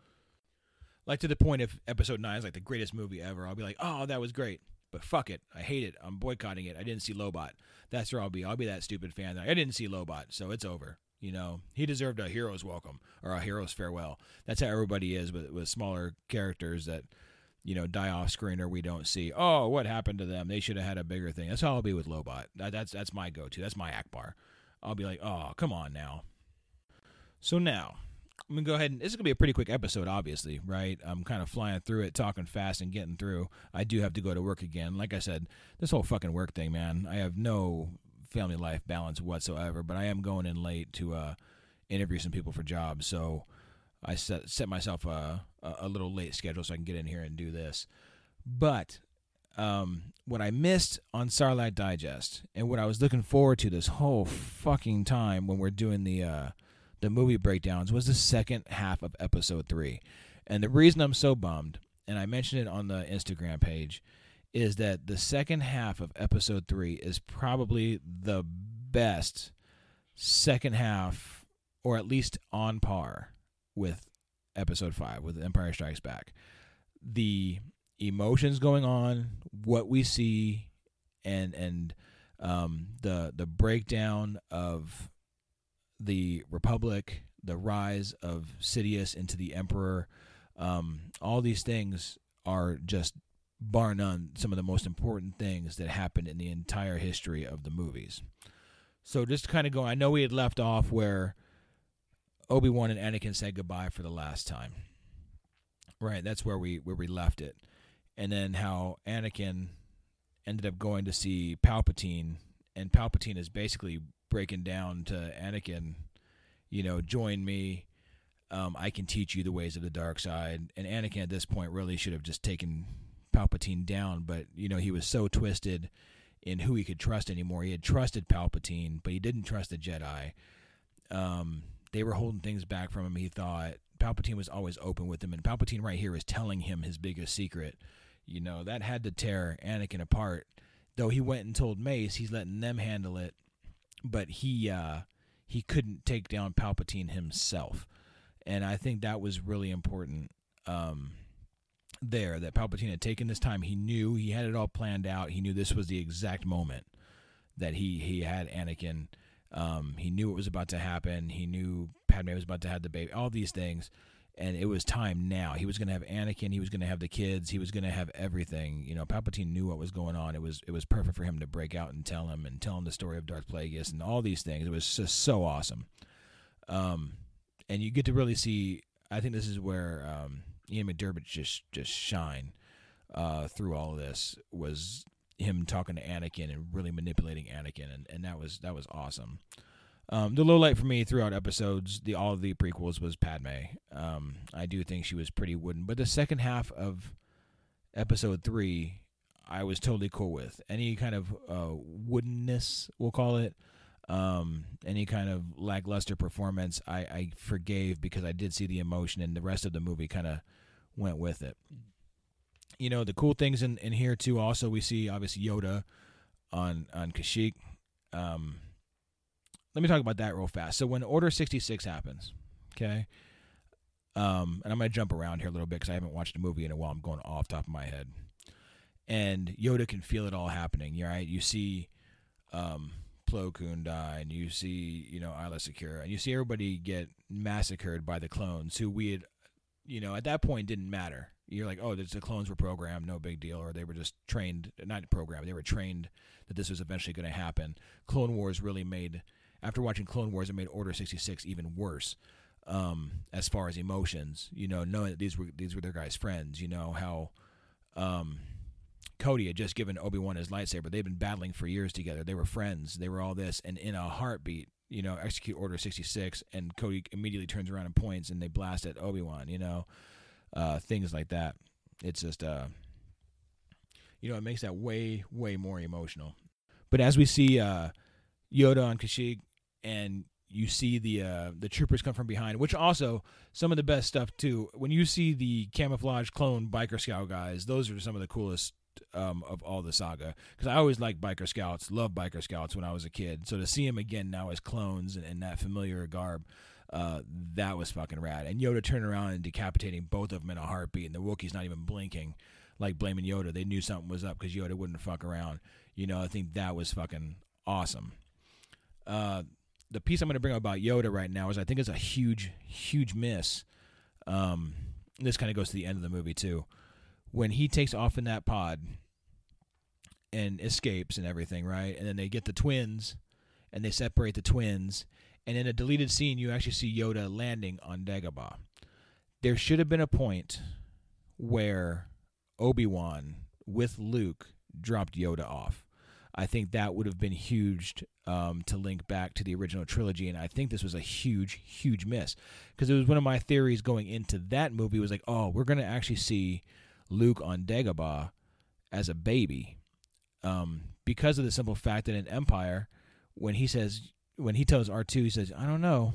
Like to the point if episode nine is like the greatest movie ever, I'll be like, oh, that was great. But fuck it, I hate it. I'm boycotting it. I didn't see Lobot. That's where I'll be. I'll be that stupid fan that I didn't see Lobot, so it's over. You know, he deserved a hero's welcome or a hero's farewell. That's how everybody is with with smaller characters that you know die off screen or we don't see. Oh, what happened to them? They should have had a bigger thing. That's how I'll be with Lobot. That, that's that's my go to. That's my Ackbar. I'll be like, oh, come on now. So now I'm gonna go ahead and this is gonna be a pretty quick episode, obviously, right? I'm kind of flying through it, talking fast and getting through. I do have to go to work again. Like I said, this whole fucking work thing, man. I have no family life balance whatsoever, but I am going in late to uh, interview some people for jobs, so I set set myself a a little late schedule so I can get in here and do this. But um, what I missed on Sarlacc Digest and what I was looking forward to this whole fucking time when we're doing the uh, the movie breakdowns was the second half of episode three. And the reason I'm so bummed, and I mentioned it on the Instagram page, is that the second half of episode three is probably the best second half, or at least on par with episode five, with Empire Strikes Back. The emotions going on, what we see, and and um, the the breakdown of the Republic, the rise of Sidious into the Emperor, um, all these things are just bar none some of the most important things that happened in the entire history of the movies. So just kind of go, I know we had left off where Obi Wan and Anakin said goodbye for the last time. Right, that's where we where we left it, and then how Anakin ended up going to see Palpatine, and Palpatine is basically breaking down to Anakin, you know, join me. Um, I can teach you the ways of the dark side. And Anakin at this point really should have just taken Palpatine down, but you know he was so twisted in who he could trust anymore. He had trusted Palpatine, but he didn't trust the Jedi. Um, they were holding things back from him. He thought Palpatine was always open with him, and Palpatine right here is telling him his biggest secret. You know that had to tear Anakin apart. Though he went and told Mace, he's letting them handle it but he uh, he couldn't take down Palpatine himself, and I think that was really important. Um, there that Palpatine had taken this time. He knew he had it all planned out. He knew this was the exact moment that he he had Anakin. Um, he knew it was about to happen. He knew Padme was about to have the baby. All these things, and it was time now. He was going to have Anakin. He was going to have the kids. He was going to have everything. You know, Palpatine knew what was going on. It was it was perfect for him to break out and tell him and tell him the story of Darth Plagueis and all these things. It was just so awesome. Um, and you get to really see. I think this is where um, Ian McDiarmid just just shine uh, through all of this was him talking to Anakin and really manipulating Anakin, and, and that was that was awesome. Um, the low light for me throughout episodes, the all of the prequels was Padme. Um, I do think she was pretty wooden, but the second half of episode three, I was totally cool with. Any kind of uh, woodenness, we'll call it, um, any kind of lackluster performance, I, I forgave because I did see the emotion, and the rest of the movie kind of went with it. You know, the cool things in, in here too. Also, we see obviously Yoda on on Kashyyyk. Um, let me talk about that real fast. So when Order 66 happens, okay, um, and I'm gonna jump around here a little bit because I haven't watched the movie in a while. I'm going off top of my head, and Yoda can feel it all happening. Right? You see, um, Plo Koon die, and you see, you know, Aayla Secura, and you see everybody get massacred by the clones who we had, you know, at that point didn't matter. You're like, oh, the clones were programmed, no big deal, or they were just trained, not programmed, they were trained that this was eventually going to happen. Clone Wars really made after watching Clone Wars, it made Order 66 even worse um, as far as emotions. You know, knowing that these were these were their guys' friends. You know how um, Cody had just given Obi Wan his lightsaber. They'd been battling for years together. They were friends. They were all this, and in a heartbeat, you know, execute Order 66, and Cody immediately turns around and points, and they blast at Obi Wan. You know, uh, things like that. It's just, uh, you know, it makes that way, way more emotional. But as we see uh, Yoda on Kashyyyk and you see the uh, the troopers come from behind, which also some of the best stuff too. When you see the camouflage clone biker scout guys, those are some of the coolest um, of all the saga. Because I always liked biker scouts, loved biker scouts when I was a kid. So to see him again now as clones and, that familiar garb, uh, that was fucking rad. And Yoda turning around and decapitating both of them in a heartbeat, and the Wookiee's not even blinking, like blaming Yoda. They knew something was up because Yoda wouldn't fuck around. You know, I think that was fucking awesome. Uh, the piece I'm going to bring up about Yoda right now is I think it's a huge, huge miss. Um, this kind of goes to the end of the movie too. When he takes off in that pod and escapes and everything, right? And then they get the twins and they separate the twins. And in a deleted scene, you actually see Yoda landing on Dagobah. There should have been a point where Obi Wan with Luke dropped Yoda off. I think that would have been huge um, to link back to the original trilogy, and I think this was a huge, huge miss because it was one of my theories going into that movie was like, oh, we're gonna actually see Luke on Dagobah as a baby, um, because of the simple fact that in Empire, when he says when he tells R two, he says, I don't know,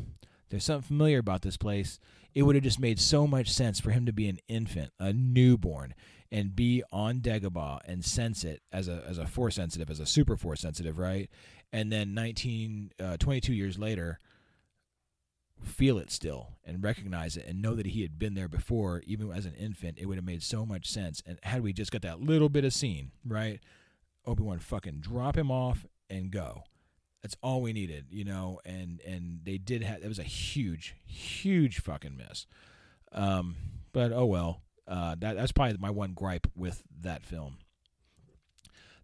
there's something familiar about this place. It would have just made so much sense for him to be an infant, a newborn and be on Dagobah and sense it as a as a force sensitive, as a super force sensitive, right? And then 19, uh, 22 years later, feel it still and recognize it and know that he had been there before, even as an infant. It would have made so much sense. And had we just got that little bit of scene, right? Obi Wan fucking drop him off and go. That's all we needed, you know. And and they did have. It was a huge, huge fucking miss. Um, but oh well. Uh, that that's probably my one gripe with that film.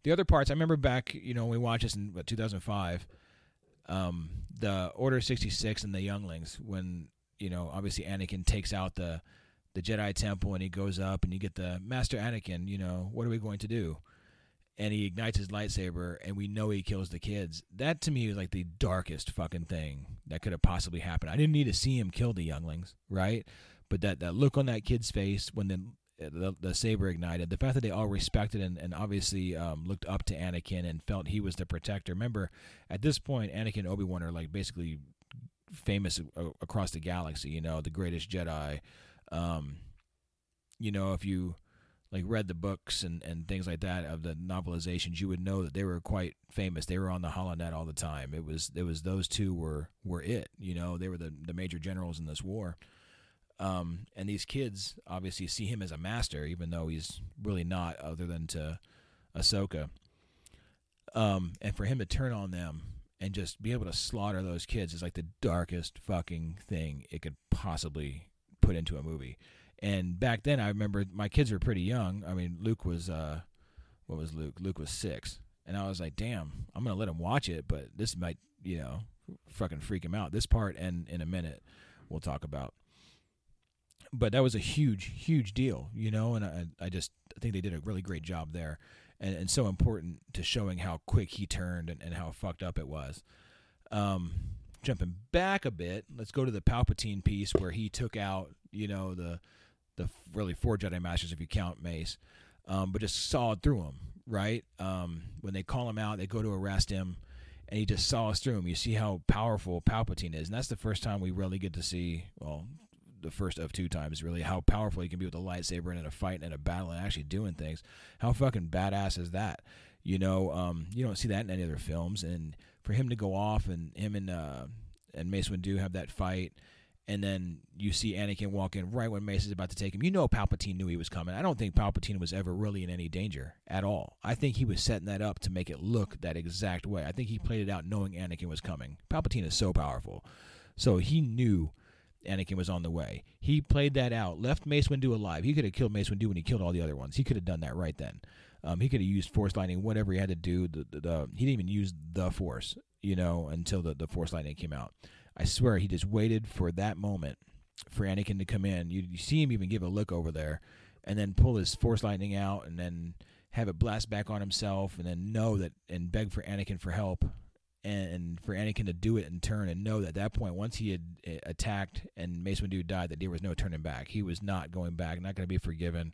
The other parts, I remember back, you know, when we watched this in what, 2005, um, the Order 66 and the Younglings, when you know, obviously Anakin takes out the the Jedi Temple and he goes up and you get the Master Anakin. You know, what are we going to do? And he ignites his lightsaber, and we know he kills the kids. That to me was like the darkest fucking thing that could have possibly happened. I didn't need to see him kill the younglings, right? But that, that look on that kid's face when the the, the saber ignited, the fact that they all respected and, and obviously um, looked up to Anakin and felt he was the protector. Remember, at this point, Anakin and Obi Wan are like basically famous across the galaxy. You know, the greatest Jedi. Um, you know, if you like read the books and, and things like that of the novelizations, you would know that they were quite famous. They were on the holonet all the time. It was it was those two were were it. You know, they were the the major generals in this war. Um, and these kids obviously see him as a master, even though he's really not, other than to Ahsoka. Um, and for him to turn on them and just be able to slaughter those kids is like the darkest fucking thing it could possibly put into a movie. And back then, I remember my kids were pretty young. I mean, Luke was uh, what was Luke? Luke was six, and I was like, damn, I'm gonna let him watch it, but this might, you know, fucking freak him out. This part, and in a minute, we'll talk about. But that was a huge, huge deal, you know, and I, I just I think they did a really great job there, and, and so important to showing how quick he turned and, and how fucked up it was. Um, jumping back a bit, let's go to the Palpatine piece where he took out, you know, the the really four Jedi Masters if you count Mace, um, but just sawed through him. Right um, when they call him out, they go to arrest him, and he just saws through him. You see how powerful Palpatine is, and that's the first time we really get to see. Well, the first of two times really how powerful he can be with a lightsaber and in a fight and in a battle and actually doing things. How fucking badass is that? You know, um, you don't see that in any other films, and for him to go off and him and uh, and Mace Windu have that fight and then you see Anakin walk in right when Mace is about to take him. You know Palpatine knew he was coming. I don't think Palpatine was ever really in any danger at all. I think he was setting that up to make it look that exact way. I think he played it out knowing Anakin was coming. Palpatine is so powerful. So he knew Anakin was on the way. He played that out, left Mace Windu alive. He could have killed Mace Windu when he killed all the other ones. He could have done that right then. Um, he could have used Force Lightning, whatever he had to do. The, the, the, he didn't even use the Force, you know, until the, the Force Lightning came out. I swear he just waited for that moment for Anakin to come in. You, you see him even give a look over there, and then pull his Force lightning out, and then have it blast back on himself, and then know that and beg for Anakin for help, and, for Anakin to do it in turn, and know that at that point, once he had uh, attacked and Mace Windu died, that there was no turning back. He was not going back, not going to be forgiven.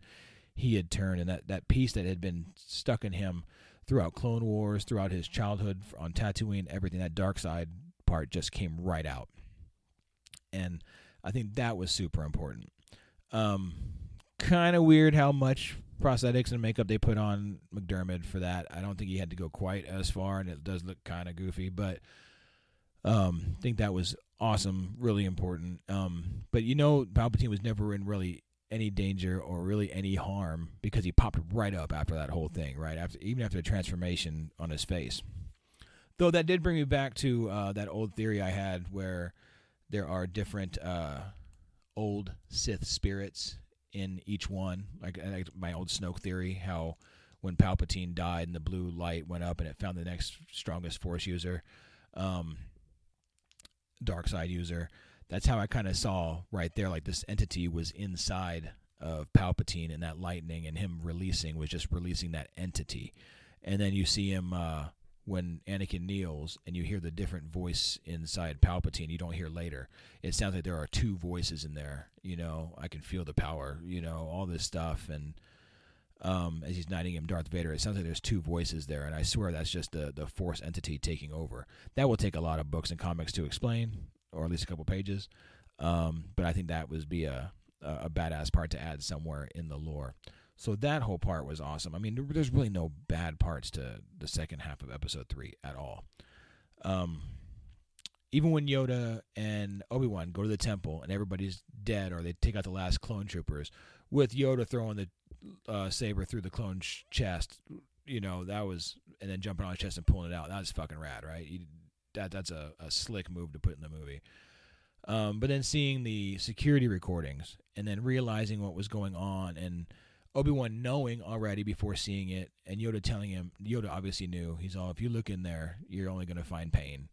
He had turned, and that that piece that had been stuck in him throughout Clone Wars, throughout his childhood on Tatooine, everything that dark side part just came right out. And I think that was super important. Um, kind of weird how much prosthetics and makeup they put on McDiarmid for that. I don't think he had to go quite as far, and it does look kind of goofy, but um, I think that was awesome, really important. Um, but you know, Palpatine was never in really any danger or really any harm because he popped right up after that whole thing, right after even after the transformation on his face. Though that did bring me back to uh, that old theory I had where there are different uh, old Sith spirits in each one. Like, like my old Snoke theory, how when Palpatine died and the blue light went up and it found the next strongest Force user, um, dark side user. That's how I kind of saw right there. Like this entity was inside of Palpatine, and that lightning and him releasing was just releasing that entity. And then you see him uh, when Anakin kneels and you hear the different voice inside Palpatine, you don't hear later. It sounds like there are two voices in there. You know, I can feel the power. You know, all this stuff, and um, as he's knighting him, Darth Vader, it sounds like there's two voices there, and I swear that's just the the Force entity taking over. That will take a lot of books and comics to explain, or at least a couple pages. Um, but I think that would be a a badass part to add somewhere in the lore. So that whole part was awesome. I mean, there's really no bad parts to the second half of episode three at all. Um, even when Yoda and Obi Wan go to the temple and everybody's dead, or they take out the last clone troopers, with Yoda throwing the uh, saber through the clone ch- chest, you know that was, and then jumping on his chest and pulling it out. That was fucking rad, right? You, that that's a, a slick move to put in the movie. Um, but then seeing the security recordings and then realizing what was going on and Obi Wan knowing already before seeing it, and Yoda telling him, Yoda obviously knew. He's all, if you look in there, you're only going to find pain.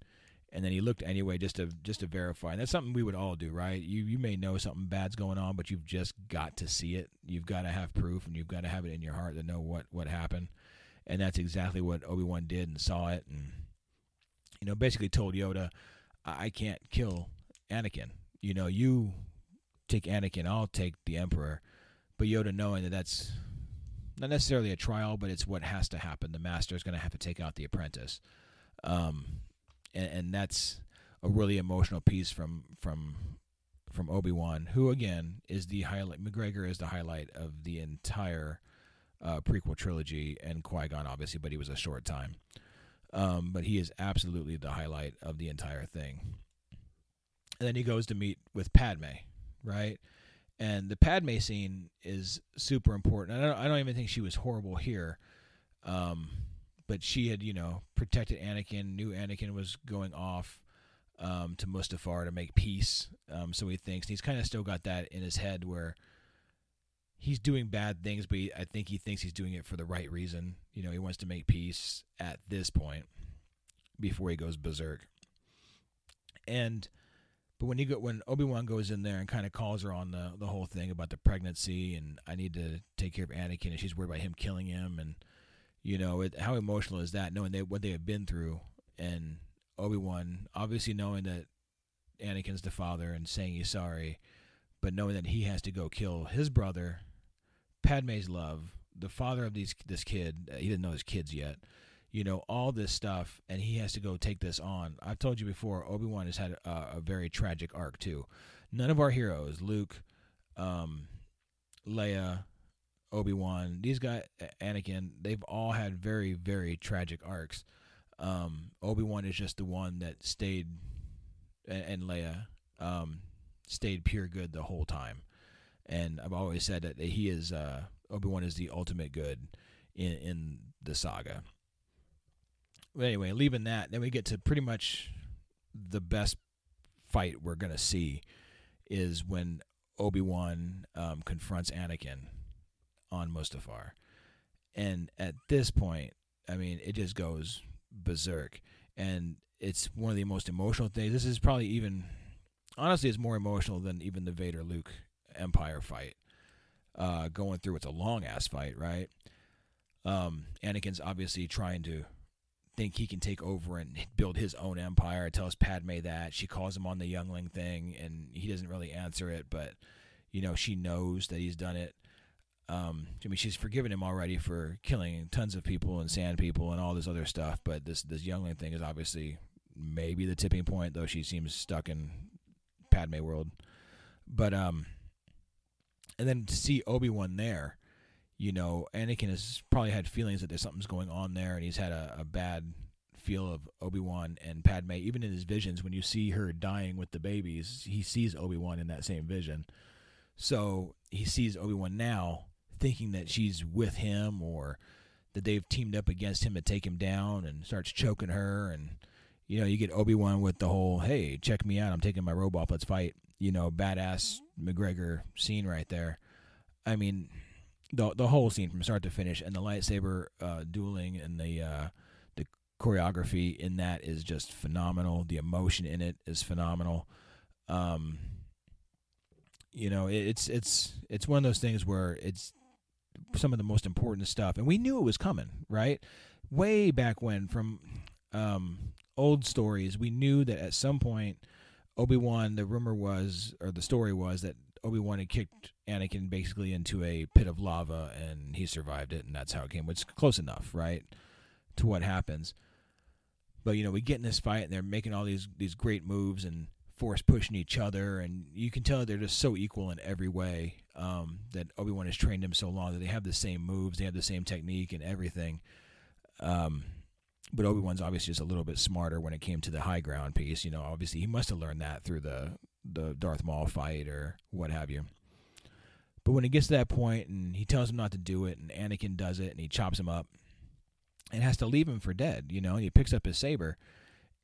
And then he looked anyway just to just to verify. And that's something we would all do, right? You you may know something bad's going on, but you've just got to see it. You've got to have proof, and you've got to have it in your heart to know what what happened. And that's exactly what Obi Wan did and saw it, and you know basically told Yoda, I, I can't kill Anakin. You know, you take Anakin, I'll take the Emperor but Yoda knowing that that's not necessarily a trial, but it's what has to happen. The master is going to have to take out the apprentice, um, and, and, that's a really emotional piece from from from Obi Wan, who again is the highlight. McGregor is the highlight of the entire uh, prequel trilogy, and Qui Gon obviously, but he was a short time. Um, but he is absolutely the highlight of the entire thing. And then he goes to meet with Padme, right? And the Padme scene is super important. I don't, I don't even think she was horrible here, um, but she had you know protected Anakin, knew Anakin was going off, um, to Mustafar to make peace. Um, so he thinks he's kind of still got that in his head where he's doing bad things, but he, I think he thinks he's doing it for the right reason. You know, he wants to make peace at this point before he goes berserk. And but when you go when Obi Wan goes in there and kind of calls her on the the whole thing about the pregnancy and I need to take care of Anakin and she's worried about him killing him and you know it, how emotional is that knowing they what they have been through and Obi Wan obviously knowing that Anakin's the father and saying he's sorry, but knowing that he has to go kill his brother, Padme's love, the father of these this kid. Uh, he didn't know his kids yet you know all this stuff and he has to go take this on. I've told you before obi-wan has had a, a very tragic arc too. None of our heroes luke um, leia obi-wan these guys anakin they've all had very very tragic arcs. Um, obi-wan is just the one that stayed and, and leia um, stayed pure good the whole time. And i've always said that he is uh, obi-wan is the ultimate good in, in the saga anyway, leaving that, then we get to pretty much the best fight we're gonna see is when Obi Wan um, confronts Anakin on Mustafar, and at this point, I mean, it just goes berserk, and it's one of the most emotional things. This is probably even, honestly, it's more emotional than even the Vader Luke Empire fight. Uh, going through it's a long ass fight, right? Um, Anakin's obviously trying to think he can take over and build his own empire. Tells Padme that she calls him on the youngling thing, and he doesn't really answer it, but you know she knows that he's done it. Um, I mean, she's forgiven him already for killing tons of people and sand people and all this other stuff, but this this youngling thing is obviously maybe the tipping point, though she seems stuck in Padme world. But um, and then to see Obi Wan there you know, Anakin has probably had feelings that there's something's going on there, and he's had a, a bad feel of Obi Wan and Padme. Even in his visions, when you see her dying with the babies, he sees Obi Wan in that same vision. So he sees Obi Wan now, thinking that she's with him or that they've teamed up against him to take him down, and starts choking her. And you know, you get Obi Wan with the whole "Hey, check me out! I'm taking my robe off. Let's fight." You know, badass McGregor scene right there. I mean, the the whole scene from start to finish, and the lightsaber uh, dueling and the uh, the choreography in that is just phenomenal. The emotion in it is phenomenal. Um, you know, it, it's it's it's one of those things where it's some of the most important stuff, and we knew it was coming, right? Way back when, from um, old stories, we knew that at some point Obi Wan. The rumor was, or the story was that Obi Wan had kicked Anakin basically into a pit of lava, and he survived it, and that's how it came. Which is close enough, right, to what happens. But you know, we get in this fight, and they're making all these these great moves and force pushing each other, and you can tell they're just so equal in every way. Um, that Obi Wan has trained him so long that they have the same moves, they have the same technique, and everything. Um, but Obi Wan's obviously just a little bit smarter when it came to the high ground piece. You know, obviously he must have learned that through the the Darth Maul fight or what have you. But when it gets to that point and he tells him not to do it and Anakin does it and he chops him up and has to leave him for dead, you know, and he picks up his saber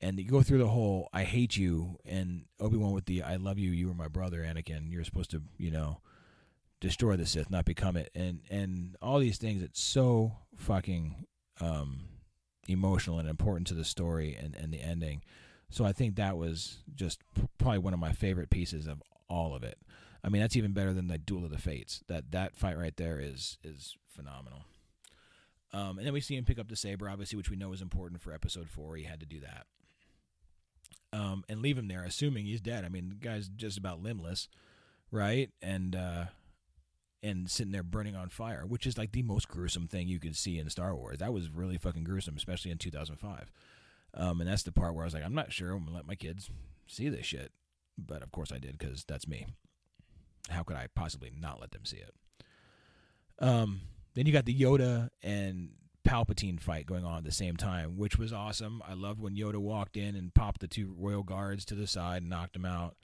and you go through the whole I hate you and Obi-Wan with the I love you, you were my brother, Anakin. You're supposed to, you know, destroy the Sith, not become it. And and all these things it's so fucking um emotional and important to the story and, and the ending. So I think that was just probably one of my favorite pieces of all of it. I mean, that's even better than the Duel of the Fates. That that fight right there is is phenomenal. Um, and then we see him pick up the saber, obviously, which we know is important for Episode Four. He had to do that, um, and leave him there, assuming he's dead. I mean, the guy's just about limbless, right? And uh, and sitting there burning on fire, which is like the most gruesome thing you could see in Star Wars. That was really fucking gruesome, especially in 2005. Um, and that's the part where I was like, I'm not sure I'm gonna let my kids see this shit, but of course I did because that's me. How could I possibly not let them see it? Um, then you got the Yoda and Palpatine fight going on at the same time, which was awesome. I loved when Yoda walked in and popped the two royal guards to the side and knocked them out.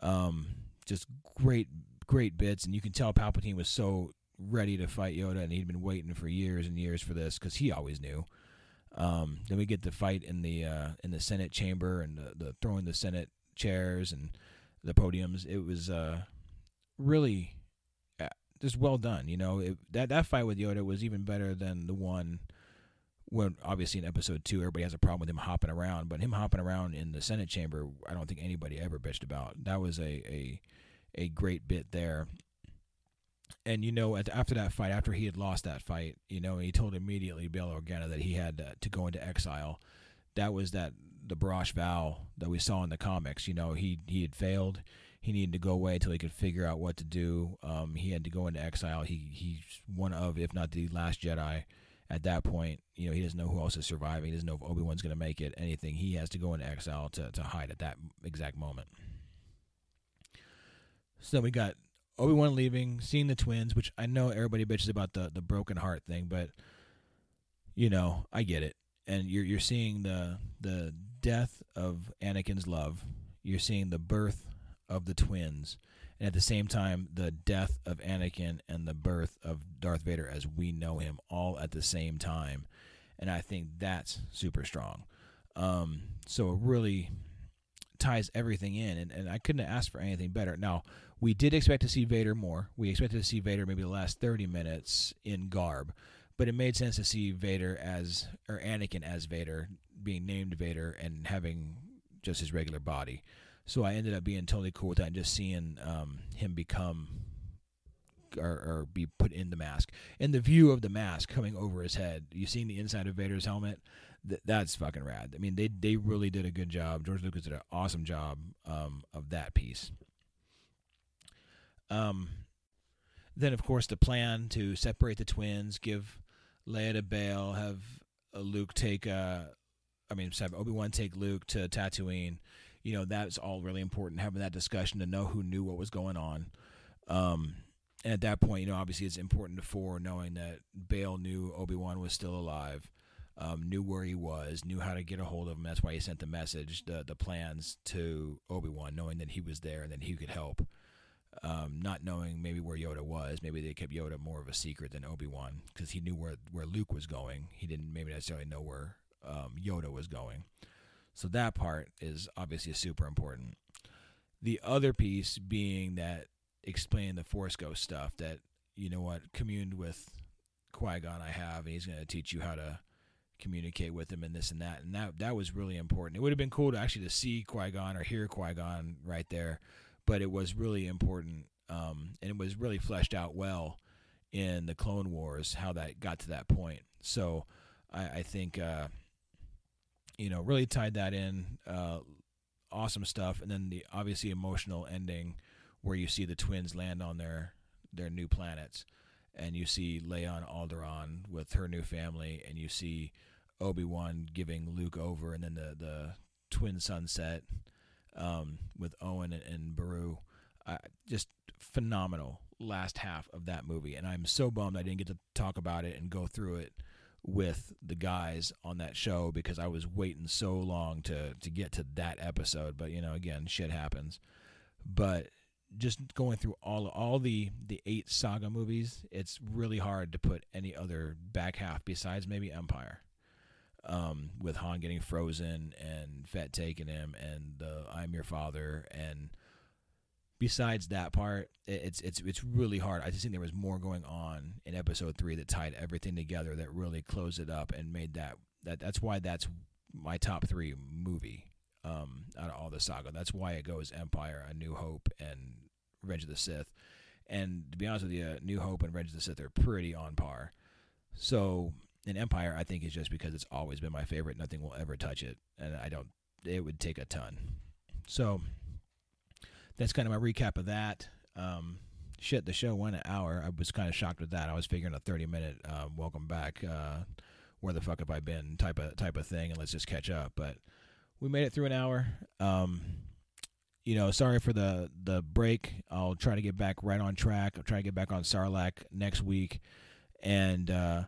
Um, just great, great bits, and you can tell Palpatine was so ready to fight Yoda, and he'd been waiting for years and years for this because he always knew. Um, then we get the fight in the uh, in the Senate chamber and the, the throwing the Senate chairs and the podiums. It was uh, really uh, just well done. You know, it, that that fight with Yoda was even better than the one when obviously in episode two everybody has a problem with him hopping around, but him hopping around in the Senate chamber, I don't think anybody ever bitched about. That was a a, a great bit there. And you know, at, after that fight, after he had lost that fight, you know, he told immediately Bail Organa that he had uh, to go into exile. That was that the Barash vow that we saw in the comics. You know, he he had failed. He needed to go away until he could figure out what to do. Um, he had to go into exile. He he's one of, if not the last Jedi at that point, you know, he doesn't know who else is surviving. He doesn't know if Obi Wan's going to make it. Anything. He has to go into exile to to hide at that exact moment. So we got Obi Wan leaving, seeing the twins, which I know everybody bitches about the the broken heart thing, but you know, I get it. And you're you're seeing the the death of Anakin's love. You're seeing the birth of the twins. And at the same time the death of Anakin and the birth of Darth Vader as we know him all at the same time. And I think that's super strong. Um, so it really ties everything in. And, and I couldn't asked for anything better. Now we did expect to see Vader more we expected to see Vader maybe the last 30 minutes in garb but it made sense to see Vader as or Anakin as Vader being named Vader and having just his regular body so I ended up being totally cool with that and just seeing um, him become or, or, be put in the mask. And the view of the mask coming over his head, you seeing the inside of Vader's helmet, th- that's fucking rad. I mean, they they really did a good job. George Lucas did an awesome job um, of that piece. Um, then of course the plan to separate the twins, give Leia to Bail, have uh, Luke take, uh, I mean, Obi Wan take Luke to Tatooine. You know that's all really important having that discussion to know who knew what was going on. Um, and at that point you know obviously it's important to four knowing that Bail knew Obi-Wan was still alive um, knew where he was knew how to get a hold of him. That's why he sent the message the the plans to Obi-Wan knowing that he was there and that he could help um, not knowing maybe where Yoda was maybe they kept Yoda more of a secret than Obi-Wan because he knew where where Luke was going he didn't maybe necessarily know where um, Yoda was going so that part is obviously super important. The other piece being that explaining the Force Ghost stuff that, you know what, communed with Qui Gon I have, and he's going to teach you how to communicate with him and this and that. And that that was really important. It would have been cool to actually to see Qui Gon or hear Qui Gon right there, but it was really important, um, and it was really fleshed out well in the Clone Wars how that got to that point. So I, I think. Uh, you know, really tied that in. Uh, awesome stuff, and then the obviously emotional ending where you see the twins land on their their new planets, and you see Leia on Alderaan with her new family, and you see Obi Wan giving Luke over, and then the the twin sunset um, with Owen and, and Beru. Uh, just phenomenal last half of that movie, and I'm so bummed I didn't get to talk about it and go through it with the guys on that show because I was waiting so long to to get to that episode. But you know, again, shit happens. But just going through all all the the eight saga movies, it's really hard to put any other back half besides maybe Empire. Um, with Han getting frozen and Fett taking him and the I'm your father and besides that part, it's it's it's really hard. I just think there was more going on in episode three that tied everything together that really closed it up and made that that that's why that's my top three movie um, out of all the saga. That's why it goes Empire, A New Hope, and Revenge of the Sith. And to be honest with you, New Hope and Revenge of the Sith are pretty on par. So in Empire, I think is just because it's always been my favorite. Nothing will ever touch it, and I don't. It would take a ton. So that's kind of my recap of that. Um, shit, the show went an hour. I was kind of shocked with that. I was figuring a 30 minute uh, welcome back. Uh, where the fuck have I been? Type of type of thing, and let's just catch up. But we made it through an hour. Um, you know, sorry for the the break. I'll try to get back right on track. I'll try to get back on Sarlacc next week, and uh,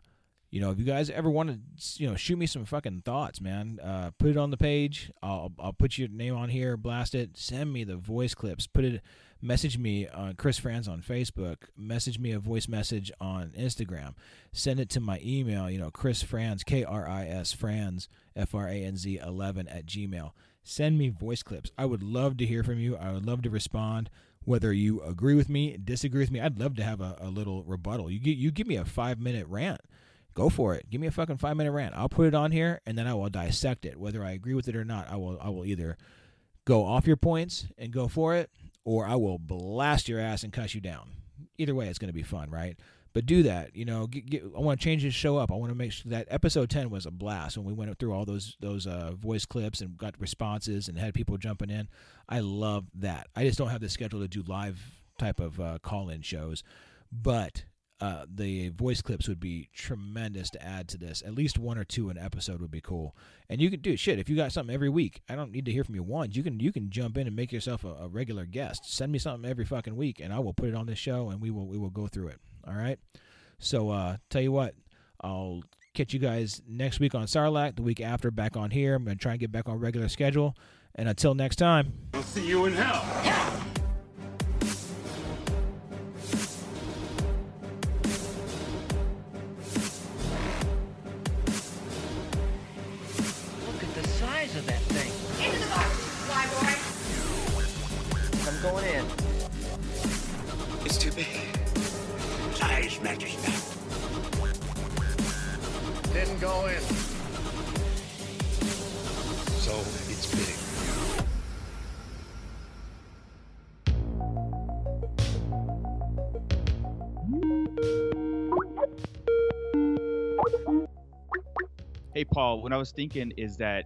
you know, if you guys ever want to, you know, shoot me some fucking thoughts, man, uh, put it on the page. I'll I'll put your name on here, blast it. Send me the voice clips. Put it message me on Kris Franz on Facebook, message me a voice message on Instagram, send it to my email, you know, Kris Franz, K R I S Franz, F R A N Z 11 at Gmail. Send me voice clips. I would love to hear from you. I would love to respond. Whether you agree with me, disagree with me, I'd love to have a, a little rebuttal. You, gi- you give me a five minute rant go for it. Give me a fucking five minute rant. I'll put it on here and then I will dissect it. Whether I agree with it or not, I will I will either go off your points and go for it, or I will blast your ass and cuss you down. Either way, it's going to be fun, right? But do that. You know, get, get, I want to change this show up. I want to make sure that episode ten was a blast when we went through all those those uh, voice clips and got responses and had people jumping in. I love that. I just don't have the schedule to do live type of uh, call in shows, but uh, the voice clips would be tremendous to add to this. At least one or two an episode would be cool. And you can do shit if you got something every week. I don't need to hear from you once. You can you can jump in and make yourself a, a regular guest. Send me something every fucking week, and I will put it on this show, and we will we will go through it. All right. So uh, tell you what, I'll catch you guys next week on Sarlacc. The week after, back on here. I'm gonna try and get back on regular schedule. And until next time. I'll see you in hell. Going in. It's too big. Size matters now. Didn't go in. So it's big. Hey, Paul, what I was thinking is that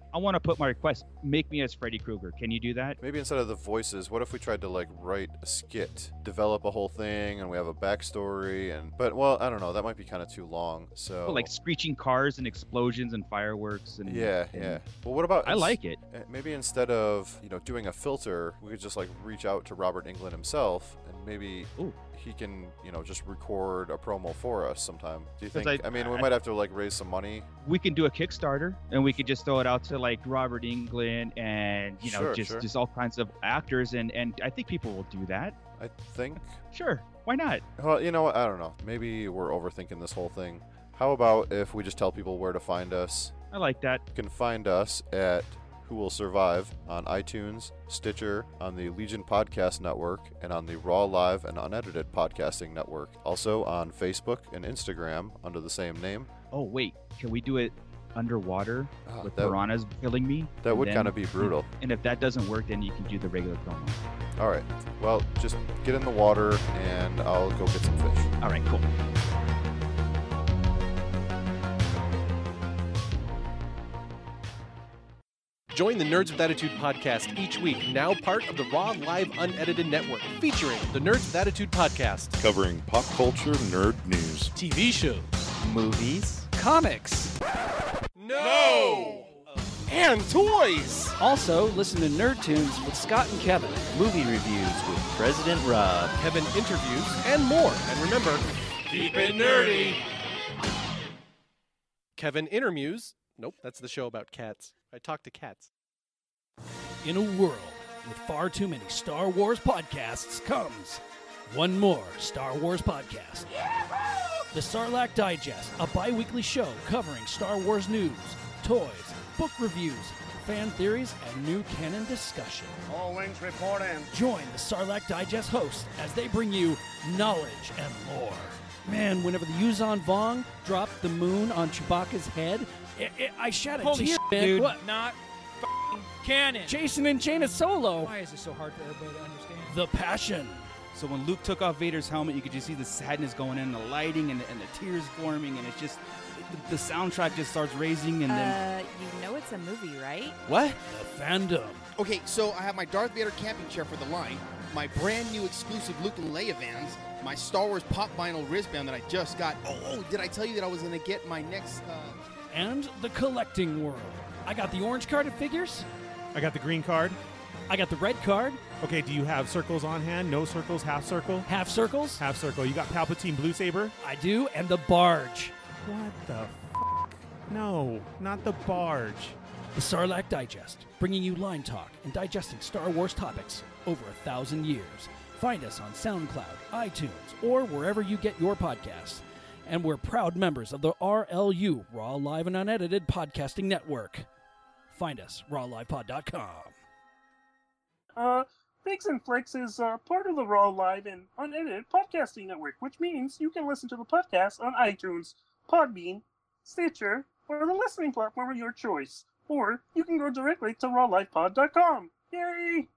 I want to put my request. Make me as Freddy Krueger. Can you do that? Maybe instead of the voices, what if we tried to like write a skit, develop a whole thing, and we have a backstory and but well, I don't know, that might be kind of too long. So Put, like screeching cars and explosions and fireworks and yeah, and- yeah. Well, what about I like it. Uh, Maybe instead of you know doing a filter, we could just like reach out to Robert Englund himself, maybe Ooh. he can you know just record a promo for us sometime. Do you think? I- I, mean, we I- might have to like raise some money. We can do a Kickstarter and we could just throw it out to like Robert Englund and you know Sure, just sure. just all kinds of actors and and I think people will do that. I think. Sure, why not? Well, you know what? I don't know. Maybe we're overthinking this whole thing. How about if we just tell people where to find us? I like that. You can find us at Who Will Survive on iTunes, Stitcher, on the Legion Podcast Network, and on the Raw Live and Unedited Podcasting Network. Also on Facebook and Instagram under the same name. Oh wait, can we do it underwater Ah, with that, piranhas killing me? that would kind of be brutal. And if that doesn't work, then you can do the regular promo. All right. Well, just get in the water and I'll go get some fish. All right, cool. Join the Nerds with Attitude podcast each week, now part of the Raw Live Unedited Network, featuring the Nerds with Attitude podcast, covering pop culture nerd news. TV shows, movies, comics, no, and toys. Also, listen to Nerd Tunes with Scott and Kevin. movie reviews with President Rob. Kevin interviews, and more. And remember, keep it nerdy. Kevin interviews. Nope, that's the show about cats. I talk to cats. In a world with far too many Star Wars podcasts comes one more Star Wars podcast. The Sarlacc Digest, a bi weekly show covering Star Wars news, toys, book reviews, fan theories, and new canon discussion. All wings report in. Join the Sarlacc Digest hosts as they bring you knowledge and lore. Man, whenever the Yuuzhan Vong dropped the moon on Chewbacca's head, it, it, I shed a Holy tear, shit, man. dude. What? Not canon. Jacen and Jaina Solo. Why is it so hard for everybody to understand? The passion. So when Luke took off Vader's helmet, you could just see the sadness going in, the lighting, and, and the tears forming, and it's just the, the soundtrack just starts raising, and then Uh, you know it's a movie, right? what? The fandom. Okay, so I have my Darth Vader camping chair for the line, my brand new exclusive Luke and Leia vans, my Star Wars pop vinyl wristband that I just got. Oh, oh did I tell you that I was gonna get my next? Uh... And the collecting world. I got the orange card carded figures. I got the green card. I got the red card. Okay, do you have circles on hand? No circles, half circle? Half circles? Half circle. You got Palpatine Blue Saber? I do, and the barge. What the f? No, not the barge. The Sarlacc Digest, bringing you line talk and digesting Star Wars topics over a thousand years. Find us on SoundCloud, iTunes, or wherever you get your podcasts. And we're proud members of the RLU, Raw Live and Unedited Podcasting Network. Find us, rawlivepod.com. Uh, Figs and Flicks is uh, part of the Raw Live and Unedited Podcasting Network, which means you can listen to the podcast on iTunes, Podbean, Stitcher, or the listening platform of your choice. Or you can go directly to rawlivepod.com. Yay!